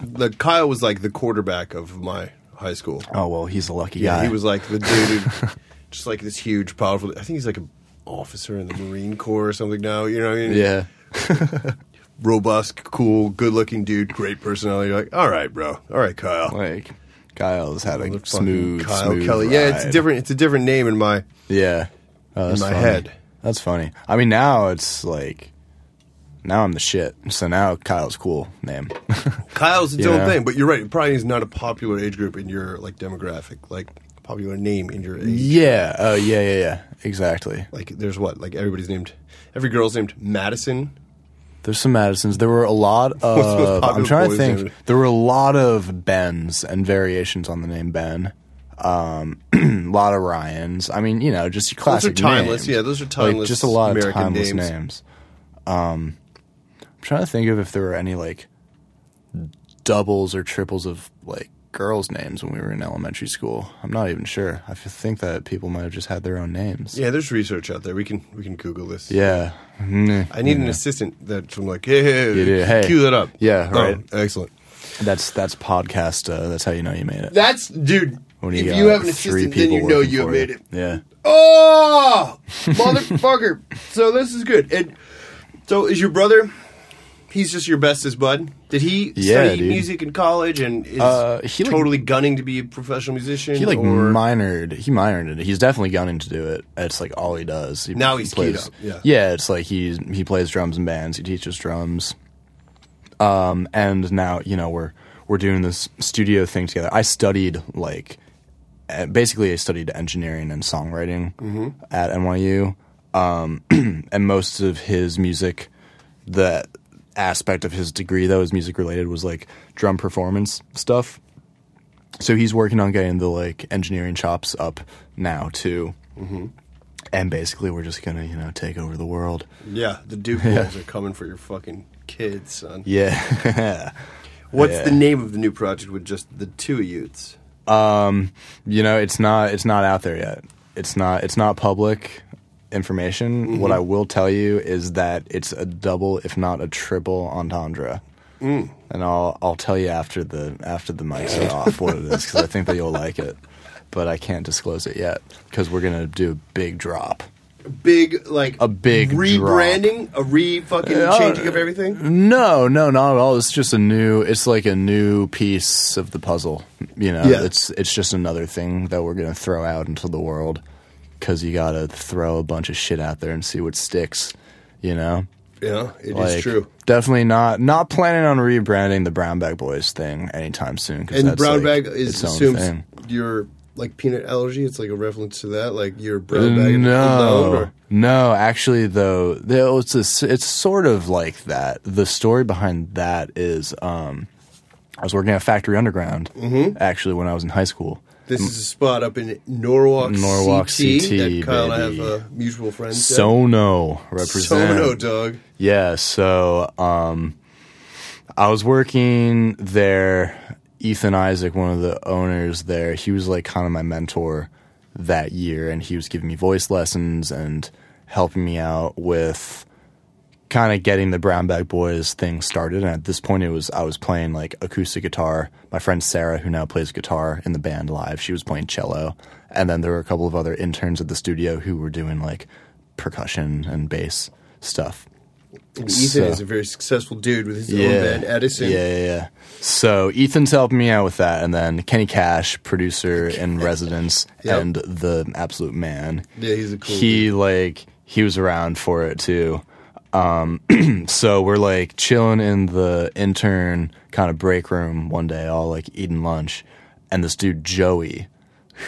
The Kyle was like the quarterback of my high school. Oh well, he's a lucky Yeah, guy. he was like the dude, who- just like this huge, powerful. I think he's like an officer in the Marine Corps or something now. You know what I mean? yeah, Robust, cool, good-looking dude, great personality. You're like, all right, bro. All right, Kyle. like Kyle's had a smooth, Kyle smooth Kelly. Yeah, it's a different. It's a different name in my. Yeah, oh, that's my funny. head. That's funny. I mean, now it's like now I'm the shit. So now Kyle's cool name. Kyle's its own know? thing, but you're right. It probably is not a popular age group in your like demographic, like popular name in your age. yeah. Oh yeah, yeah, yeah. Exactly. Like, there's what? Like everybody's named. Every girl's named Madison. There's some Madisons. There were a lot of. I'm trying to think. There were a lot of Bens and variations on the name Ben. Um, a lot of Ryans. I mean, you know, just your Those are classic timeless. names. Yeah, those are Like, timeless. just a lot of American timeless names. names. Um, trying to think of if there were any like doubles or triples of like girls' names when we were in elementary school. I'm not even sure. I think that people might have just had their own names. Yeah, there's research out there. We can we can Google this. Yeah. Mm, I need an assistant that's from like, hey, hey, You do, hey. cue that up. Yeah, Oh, right. excellent. That's that's podcast. Uh, that's how you know you made it. That's dude. When if got you have an assistant, then you know you have made it. Yeah. Oh, motherfucker! so this is good. And so is your brother? He's just your bestest bud. Did he Yeah, study dude. music in college and is Uh, he, like- totally gunning to be a professional musician? He like or minored. He minored in it. He's definitely gunning to do it. It's like all he does. He Now he's plays. up, yeah. yeah. It's like he's he plays drums in bands. He teaches drums. Um, and now you know we're we're doing this studio thing together. I studied like uh, basically I studied engineering and songwriting Mm-hmm. at NYU. Um, and most of his music, the aspect of his degree that was music related was like drum performance stuff. So he's working on getting the like engineering chops up now too. Mm-hmm. And basically, we're just gonna you know take over the world. yeah, the Duke Bulls are coming for your fucking kids, son. Yeah. What's Yeah. the name of the new project with just the two youths? Um, you know, it's not it's not out there yet. It's not it's not public information. What I will tell you is that it's a double, if not a triple entendre. And I'll I'll tell you after the after the mics are off what it is because I think that you'll like it, but I can't disclose it yet because we're gonna do a big drop. Big like A big rebranding, a re fucking Uh, changing of everything. No, no, not at all. It's just a new. It's like a new piece of the puzzle. You know, Yeah. it's it's just another thing that we're gonna throw out into the world because you gotta throw a bunch of shit out there and see what sticks. You know, Yeah, it is like true. definitely not not planning on rebranding the Brown Bag Boys thing anytime soon. And brown like, bag is assumes thing. your like peanut allergy. It's like a reference to that. Like your brown bag. No, or- no. Actually, though, it's a it's sort of like that. The story behind that is, um, I was working at Factory Underground. Mm-hmm. Actually, when I was in high school. This is a spot up in Norwalk, Norwalk, CT, CT, that Kyle and I have a mutual friends. at. Sono represent. Sono dog. Yeah, so um, I was working there. Ethan Isaac, one of the owners there, he was like kind of my mentor that year, and he was giving me voice lessons and helping me out with kind of getting the Brown Bag Boys thing started. And at this point, it was I was playing like acoustic guitar. My friend Sarah, who now plays guitar in the band live, she was playing cello, and then there were a couple of other interns at the studio who were doing like percussion and bass stuff. And Ethan So- is a very successful dude with his own band, Edison. Yeah, yeah, yeah. So Ethan's helping me out with that, and then Kenny Cash, producer in residence, Yep. and the absolute man. Yeah, he's a cool He like he was around for it too. Um, so we're like chilling in the intern kind of break room one day, all like eating lunch, and this dude Joey,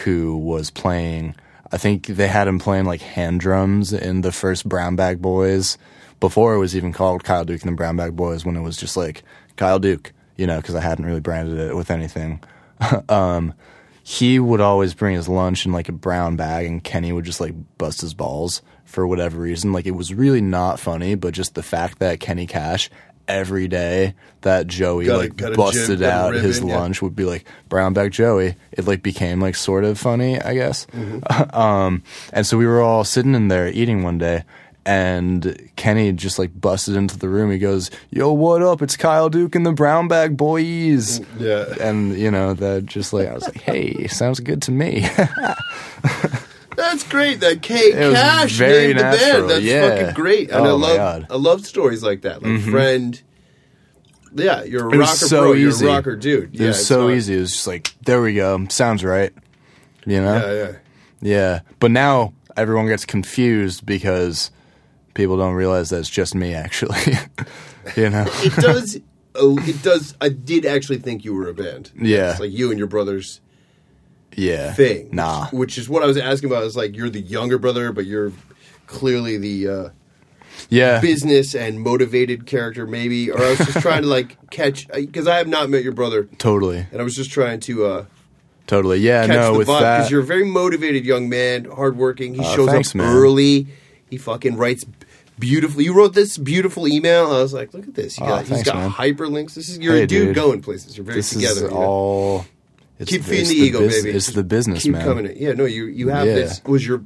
who was playing. I think they had him playing like hand drums in the first Brown Bag Boys before it was even called Kyle Duke and the Brown Bag Boys. When it was just like Kyle Duke, you know, because I hadn't really branded it with anything. um, he would always bring his lunch in like a brown bag, and Kenny would just like bust his balls for whatever reason. Like it was really not funny, but just the fact that Kenny Cash every day that Joey Got a- like got busted a out his yeah. lunch would be like brown bag Joey. It like became like sort of funny, I guess. Mm-hmm. um, and so we were all sitting in there eating one day. And Kenny just like busted into the room. He goes, "Yo, what up? It's Kyle Duke and the Brown Bag Boys." Yeah. and you know that just like I was like, "Hey, sounds good to me." That's great. That K It Cash very named the band. That's yeah. fucking great. And I Oh, my love God. Mm-hmm. I love stories like that. Like friend. Yeah, you're a it rocker so bro. easy. You're a rocker dude. It yeah, was so not- easy. It was just like, there we go. Sounds right. You know? Yeah, yeah. Yeah. But now everyone gets confused because people don't realize that it's just me, actually. you know? It does. oh, it does. I did actually think you were a band. Yeah. It's like you and your brothers Yeah. thing. Nah. Which, is what I was asking about. Is like you're the younger brother, but you're clearly the uh, Yeah. business and motivated character, maybe. Or I was just trying to like catch because I have not met your brother, Totally. and I was just trying to. uh Totally. Yeah. catch no, the with vibe that. because you're a very motivated young man, hardworking. He Uh, shows thanks, up man. early. He fucking writes beautifully. You wrote this beautiful email. I was like, look at this. You Oh, got, he's thanks, got man. hyperlinks. This is you're Hey, a dude, dude. going places. You're very this together. is you know? all. It's, Keep feeding it's the ego, bus- baby. It's the business, Keep man. coming in. Yeah, no, you you have Yeah. this. Was your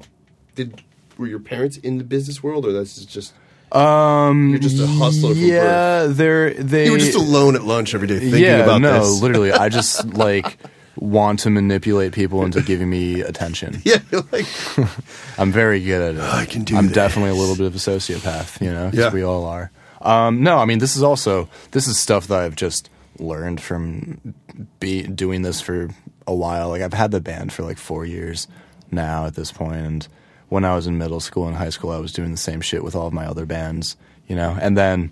did were your parents in the business world, or that's just Um, You're just a hustler from Yeah, they're they. you were just alone at lunch every day thinking about this. yeah, about no, this? literally, I just like want to manipulate people into giving me attention. Yeah, you're like I'm very good at it. I can do I'm this. definitely a little bit of a sociopath, you know, 'cause Yeah. we all are. Um, no, I mean, this is also this is stuff that I've just learned from be doing this for a while. Like I've had the band for like four years now at this point, and when I was in middle school and high school, I was doing the same shit with all of my other bands, you know, and then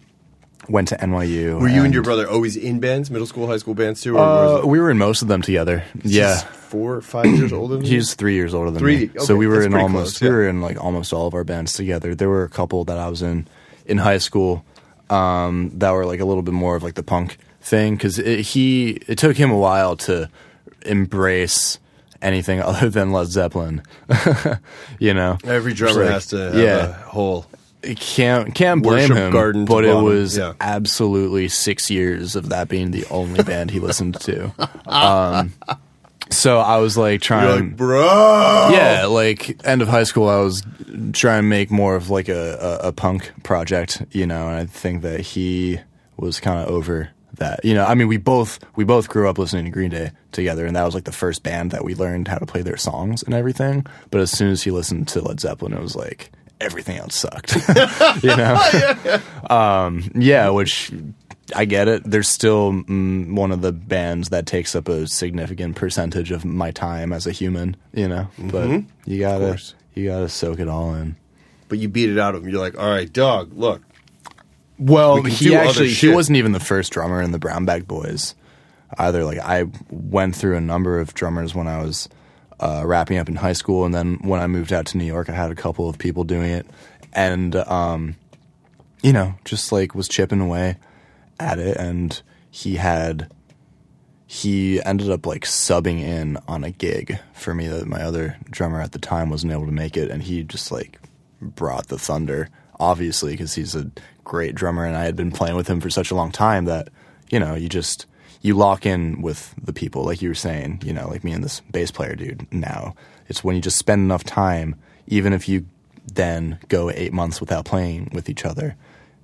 went to NYU. Were you and your brother always in bands, middle school, high school bands too? Or Uh, we were in most of them together. Yeah. four or five years older than? He's three years older than Three? me. Okay, so we were in almost close, we were in like almost all of our bands together. There were a couple that I was in in high school um, that were like a little bit more of like the punk thing because he it took him a while to embrace anything other than Led Zeppelin. you know, Every drummer like- has to have yeah. a whole. can't can't blame him, garden but it bottom, was yeah. absolutely six years of that being the only band he listened to. Um, so I was like trying. You're like, bro. Yeah, like end of high school, I was trying to make more of like a, a, a punk project, you know, and I think that he was kind of over that. You know, I mean, we both we both grew up listening to Green Day together, and that was like the first band that we learned how to play their songs and everything. But as soon as he listened to Led Zeppelin, it was like everything else sucked. you know, um, yeah, which. I get it. There's still mm, one of the bands that takes up a significant percentage of my time as a human, you know. But you gotta you gotta soak it all in. But you beat it out of him. You're like, all right, dog, look. Well, We he actually he wasn't even the first drummer in the Brown Bag Boys either. Like I went through a number of drummers when I was uh, wrapping up in high school, and then when I moved out to New York, I had a couple of people doing it, and um, you know, just like was chipping away at it, and he had he ended up like subbing in on a gig for me that my other drummer at the time wasn't able to make it. And he just like brought the thunder obviously because he's a great drummer and i had been playing with him for such a long time that you know you just you lock in with the people like you were saying you know like me and this bass player dude now it's when you just spend enough time even if you then go eight months without playing with each other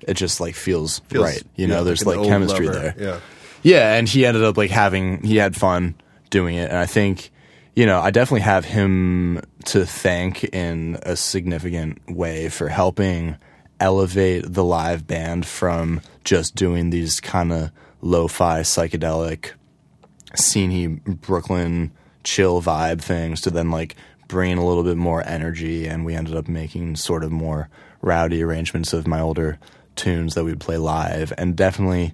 it just like feels, Feels- right. You yeah, know, there's an like chemistry lover. there. Yeah. Yeah, and he ended up like having he had fun doing it, and I think you know I definitely have him to thank in a significant way for helping elevate the live band from just doing these kind of lo-fi psychedelic sceney Brooklyn chill vibe things to then like bringing a little bit more energy and we ended up making sort of more rowdy arrangements of my older tunes that we'd play live. And definitely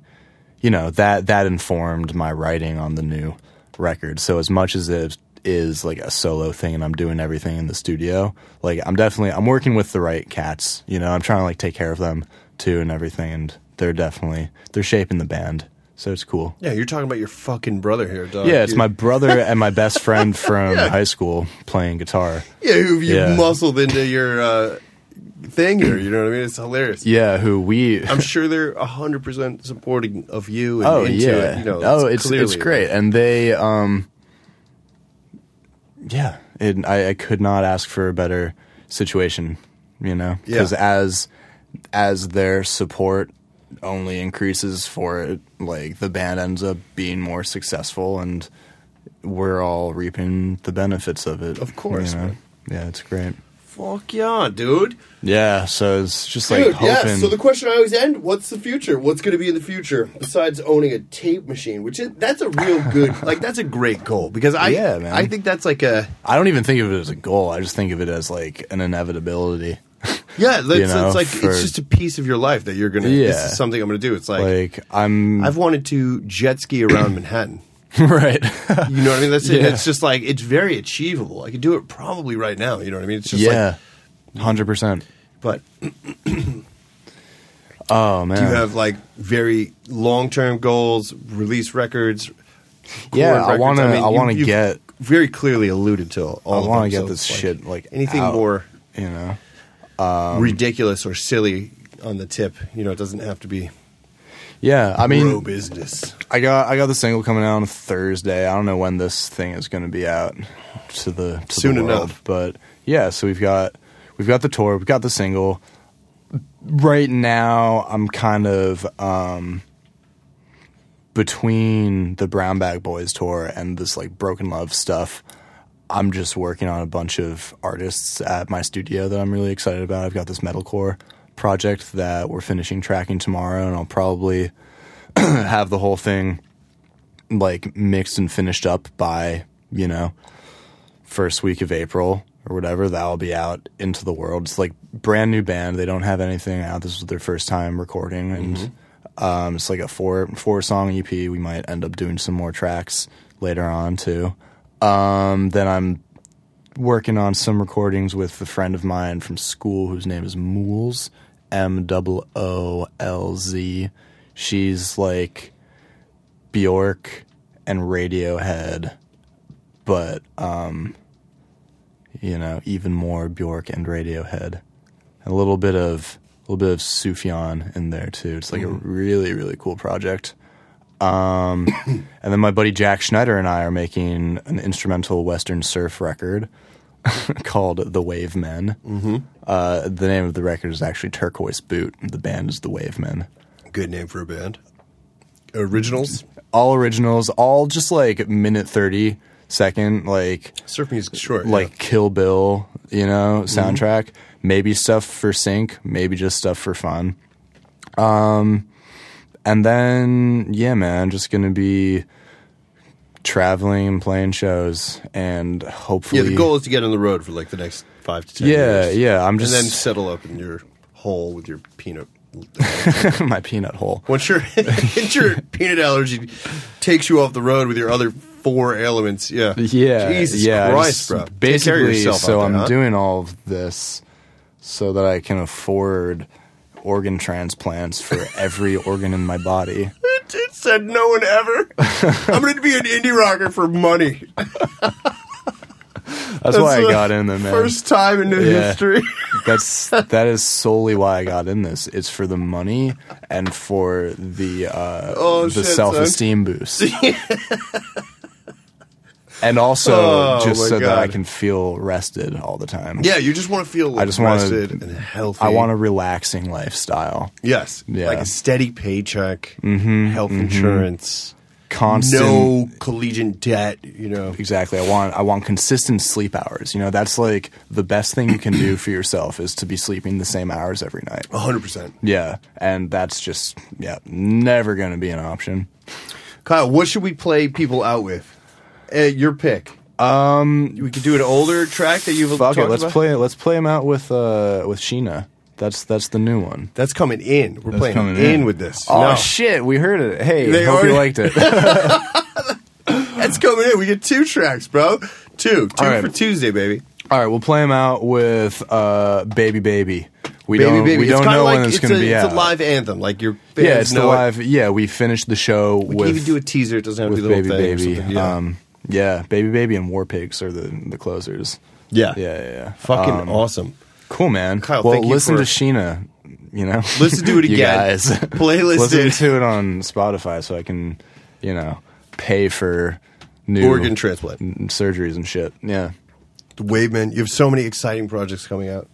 you know that that informed my writing on the new record. So as much as it is like a solo thing and I'm doing everything in the studio like I'm definitely I'm working with the right cats you know I'm trying to like take care of them too and everything and they're definitely they're shaping the band so it's cool Yeah, you're talking about your fucking brother here, dog. yeah, it's my brother and my best friend from high school playing guitar. Yeah, who you Yeah. muscled into your uh, thing here. You know what I mean? It's hilarious. Yeah, who we. I'm sure they're hundred percent supporting of you. And oh into yeah. It, you know, oh, it's clearly- it's great, and they. um Yeah, it, I, I could not ask for a better situation. You know, because Yeah. as as their support only increases for it, like the band ends up being more successful, and we're all reaping the benefits of it. Of course, you know? Yeah, it's great. Fuck yeah, dude. Yeah, so it's just like Dude, hoping. yeah. So the question I always end: What's the future? What's going to be in the future besides owning a tape machine? Which is that's a real good. Like that's a great goal because I Yeah, man. I think that's like a I don't even think of it as a goal. I just think of it as like an inevitability. yeah. That's, You know, it's like for- it's just a piece of your life that you're gonna. This Yeah. is something I'm gonna do. It's like, Like I'm I've wanted to jet ski around Manhattan. right. You know what I mean? That's it. Yeah. It's just like it's very achievable. I could do it probably right now. You know what I mean? It's just yeah, hundred percent. but Oh man. do you have like very long term goals? Release records. yeah, record I want to. I, mean, you- want to get. very clearly alluded to all. I want to get so this like shit like anything out, more You know. ridiculous or silly on the tip. You know, it doesn't have to be Yeah, I mean, business. I got I got the single coming out on Thursday. I don't know when this thing is going to be out to the to Soon the world, enough. but yeah. So we've got we've got the tour, we've got the single. Right now, I'm kind of um, between the Brown Bag Boys tour and this like Broken Love stuff. I'm just working on a bunch of artists at my studio that I'm really excited about. I've got this metalcore project that we're finishing tracking tomorrow, and I'll probably have the whole thing like mixed and finished up by you know first week of April or whatever. That'll be out into the world. It's like brand new band. They don't have anything out. This was their first time recording, and um, it's like a four four song EP. We might end up doing some more tracks later on too. Um, then I'm working on some recordings with a friend of mine from school whose name is Moolz, M O O L Z. She's like Bjork and Radiohead, but um, you know, even more Bjork and Radiohead. And a little bit of a little bit of Sufjan in there too. It's like a really really cool project. Um, and then my buddy Jack Schneider and I are making an instrumental Western surf record called The Wave Men. Mm-hmm. Uh, the name of the record is actually Turquoise Boot. The band is The Wave Men. Good name for a band. Originals. All originals, all just like minute thirty second, like Surf music short. like Kill Bill, you know, soundtrack. Maybe stuff for sync, maybe just stuff for fun. Um, and then yeah, man, just gonna be traveling and playing shows, and hopefully, yeah, the goal is to get on the road for like the next five to ten Yeah, years. yeah, I'm just and then settle up in your hole with your peanut. my peanut hole. Once your once your peanut allergy takes you off the road with your other four ailments, yeah, Yeah, Jesus yeah. Christ, bro. Take care of Basically, yourself so out I'm huh? doing all of this so that I can afford organ transplants for every organ in my body. It said no one ever. I'm going to be an indie rocker for money. That's, why I got in there, man. First time in the Yeah. history. That's that is solely why I got in this. It's for the money and for the uh, Oh, the self esteem boost. and also Oh, just so that I can feel rested all the time. Yeah, you just want to feel I just wanna- rested and healthy. I want a relaxing lifestyle. Yes. Yeah. Like a steady paycheck, mm-hmm, health mm-hmm. insurance, Constant no collegiate debt, you know. Exactly. I want I want consistent sleep hours. You know, that's like the best thing you can do for yourself is to be sleeping the same hours every night. 100%. Yeah, and that's just yeah, never going to be an option. Kyle, what should we play people out with? Uh, your pick. Um, we could do an older track that you've Fuck talked it, let's about. play let's play him out with uh with Sheena. That's that's the new one. That's coming in. We're That's playing coming in. in. with this. Oh No. shit, we heard it. Hey, They hope already- you liked it. That's coming in. We get two tracks, bro. Two. Two All right. for Tuesday, baby. All right, we'll play him out with uh Baby Baby. We baby, don't baby. we don't it's kinda know like, when it's it's going to a, be it's out. a live anthem. Like your fans yeah, it's the know it. live. Yeah, we finished the show We with can even do a teaser. It doesn't have to with be the Baby whole thing. or Baby. something. Yeah. Um, yeah, Baby Baby and War Pigs are the the closers. yeah. Yeah, yeah, yeah. Fucking Um, awesome. Cool, man. Kyle, well, thank you listen for- to Sheena. You know, Listen to it again. guys, Playlist listen it. to it on Spotify so I can, you know, pay for new Organ transplant. n- surgeries and shit. Yeah. Wave man, you have so many exciting projects coming out.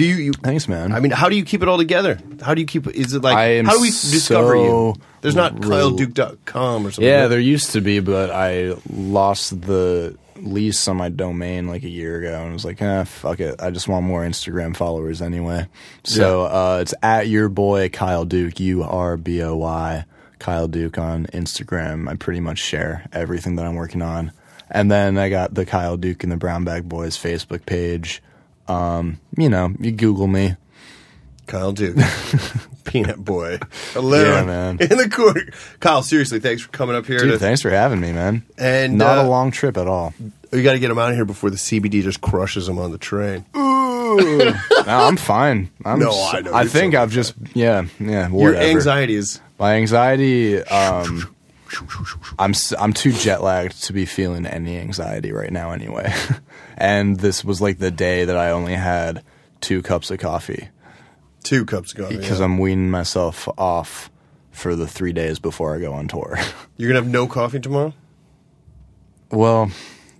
Do you, you Thanks, man. I mean, how do you keep it all together? How do you keep is it like I am how do we discover you? There's not kyleduke.com or something. Yeah, there used to be, but I lost the lease on my domain like a year ago, and was like, ah, fuck it. I just want more Instagram followers anyway. So uh, it's at your boy Kyle Duke, U R B O Y, Kyle Duke on Instagram. I pretty much share everything that I'm working on, and then I got the Kyle Duke and the Brown Bag Boys Facebook page. Um, you know, you Google me. Kyle Duke. Peanut Boy. Hello. Yeah, man. In the court, Kyle, seriously, thanks for coming up here. Dude, to, thanks for having me, man. And, not uh, a long trip at all. You got to get him out of here before the CBD just crushes him on the train. no, I'm fine. I'm No, s- I know, I think so I've just yeah yeah. Your Whatever. anxiety is. My anxiety. Um, I'm I'm too jet lagged to be feeling any anxiety right now anyway, and this was like the day that I only had two cups of coffee Two cups of coffee. because yeah. I'm weaning myself off for the three days before I go on tour. You're going to have no coffee tomorrow? well,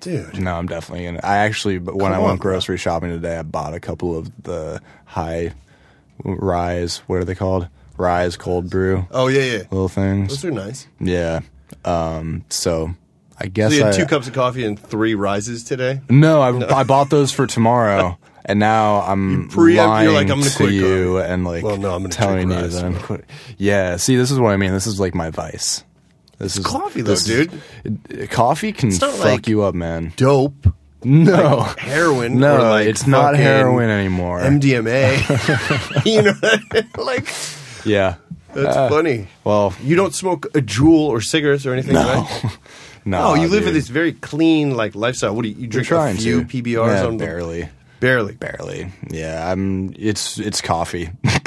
Dude. no, I'm definitely gonna. I actually, but when Come I on, went bro. grocery shopping today, I bought a couple of the high rise. What are they called? Rise cold brew. Oh, yeah, yeah. little things. Those are nice. Yeah. Um. So I guess So you had I, two cups of coffee and three rises today? No, I, I bought those for tomorrow, and now I'm preempt- lying you're like, I'm gonna to quit you coffee. and like Well, no, I'm gonna telling drink you Rise. that I'm quit. Yeah. See, this is what I mean. This is like my vice. This is coffee, though, this is- it- coffee can not fuck like- you up, man. Dope. No. Heroin. no, or like it's not fucking heroin anymore. MDMA. you know what I mean? Like, yeah. that's Uh, funny. Well, You don't smoke a Juul or cigarettes or anything, no. right? no. Oh, you live dude. in this very clean like lifestyle. What do you, you drink? A few to. PBRs Yeah, on barely. barely. Barely. Yeah, I'm it's it's coffee.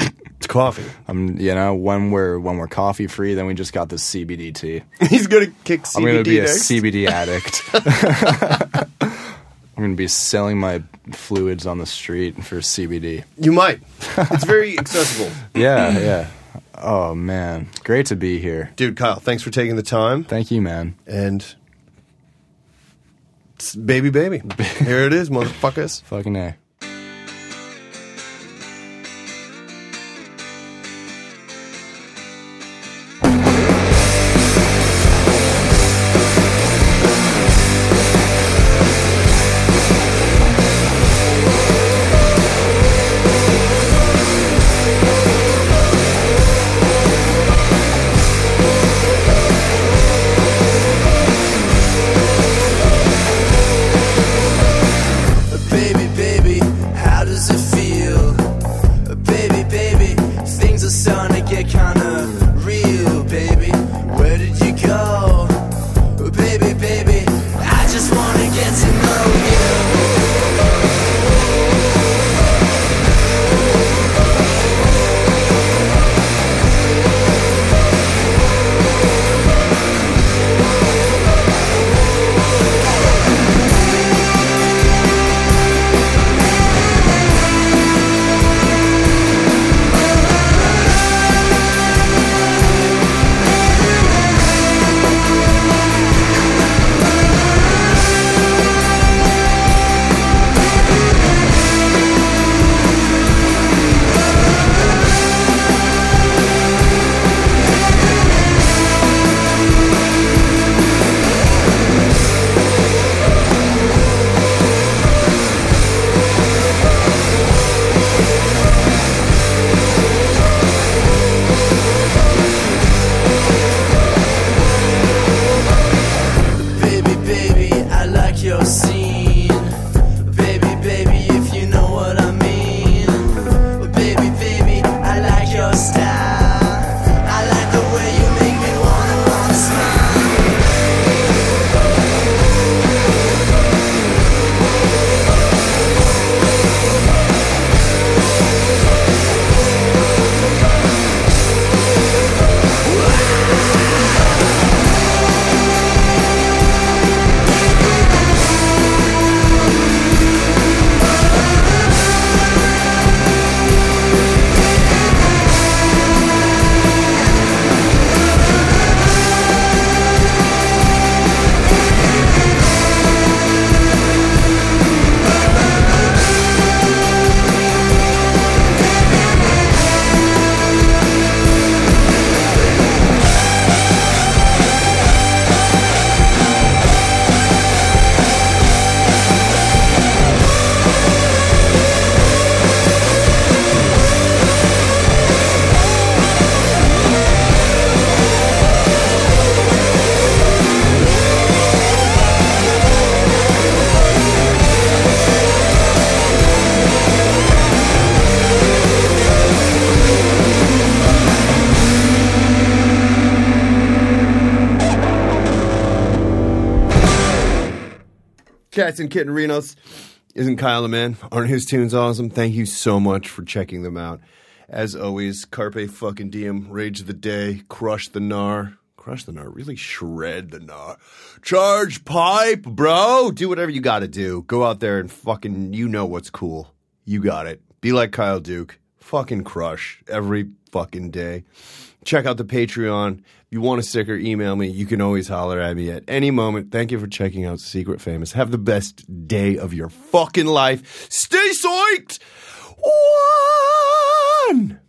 It's coffee. I'm you know, when we're when we're coffee free, then we just got this CBD tea. He's gonna kick CBD I'm gonna be a. CBD addict. I'm gonna be selling my fluids on the street for CBD. You might. It's very accessible, Yeah, yeah. Oh man, great to be here. dude. Kyle, thanks for taking the time. Thank you, man. And it's baby, baby. Here it is, motherfuckers. Fucking a. And Kitten Renos. Isn't Kyle a man? Aren't his tunes awesome? Thank you so much for checking them out. As always, Carpe fucking Diem, Rage of the Day, Crush the Gnar. Crush the Gnar, really shred the Gnar. Charge pipe, bro! Do whatever you gotta do. Go out there and fucking, you know what's cool. You got it. Be like Kyle Duke. Fucking crush every fucking day. Check out the Patreon. If you want a sticker, email me. You can always holler at me at any moment. Thank you for checking out Secret Famous. Have the best day of your fucking life. Stay psyched! One!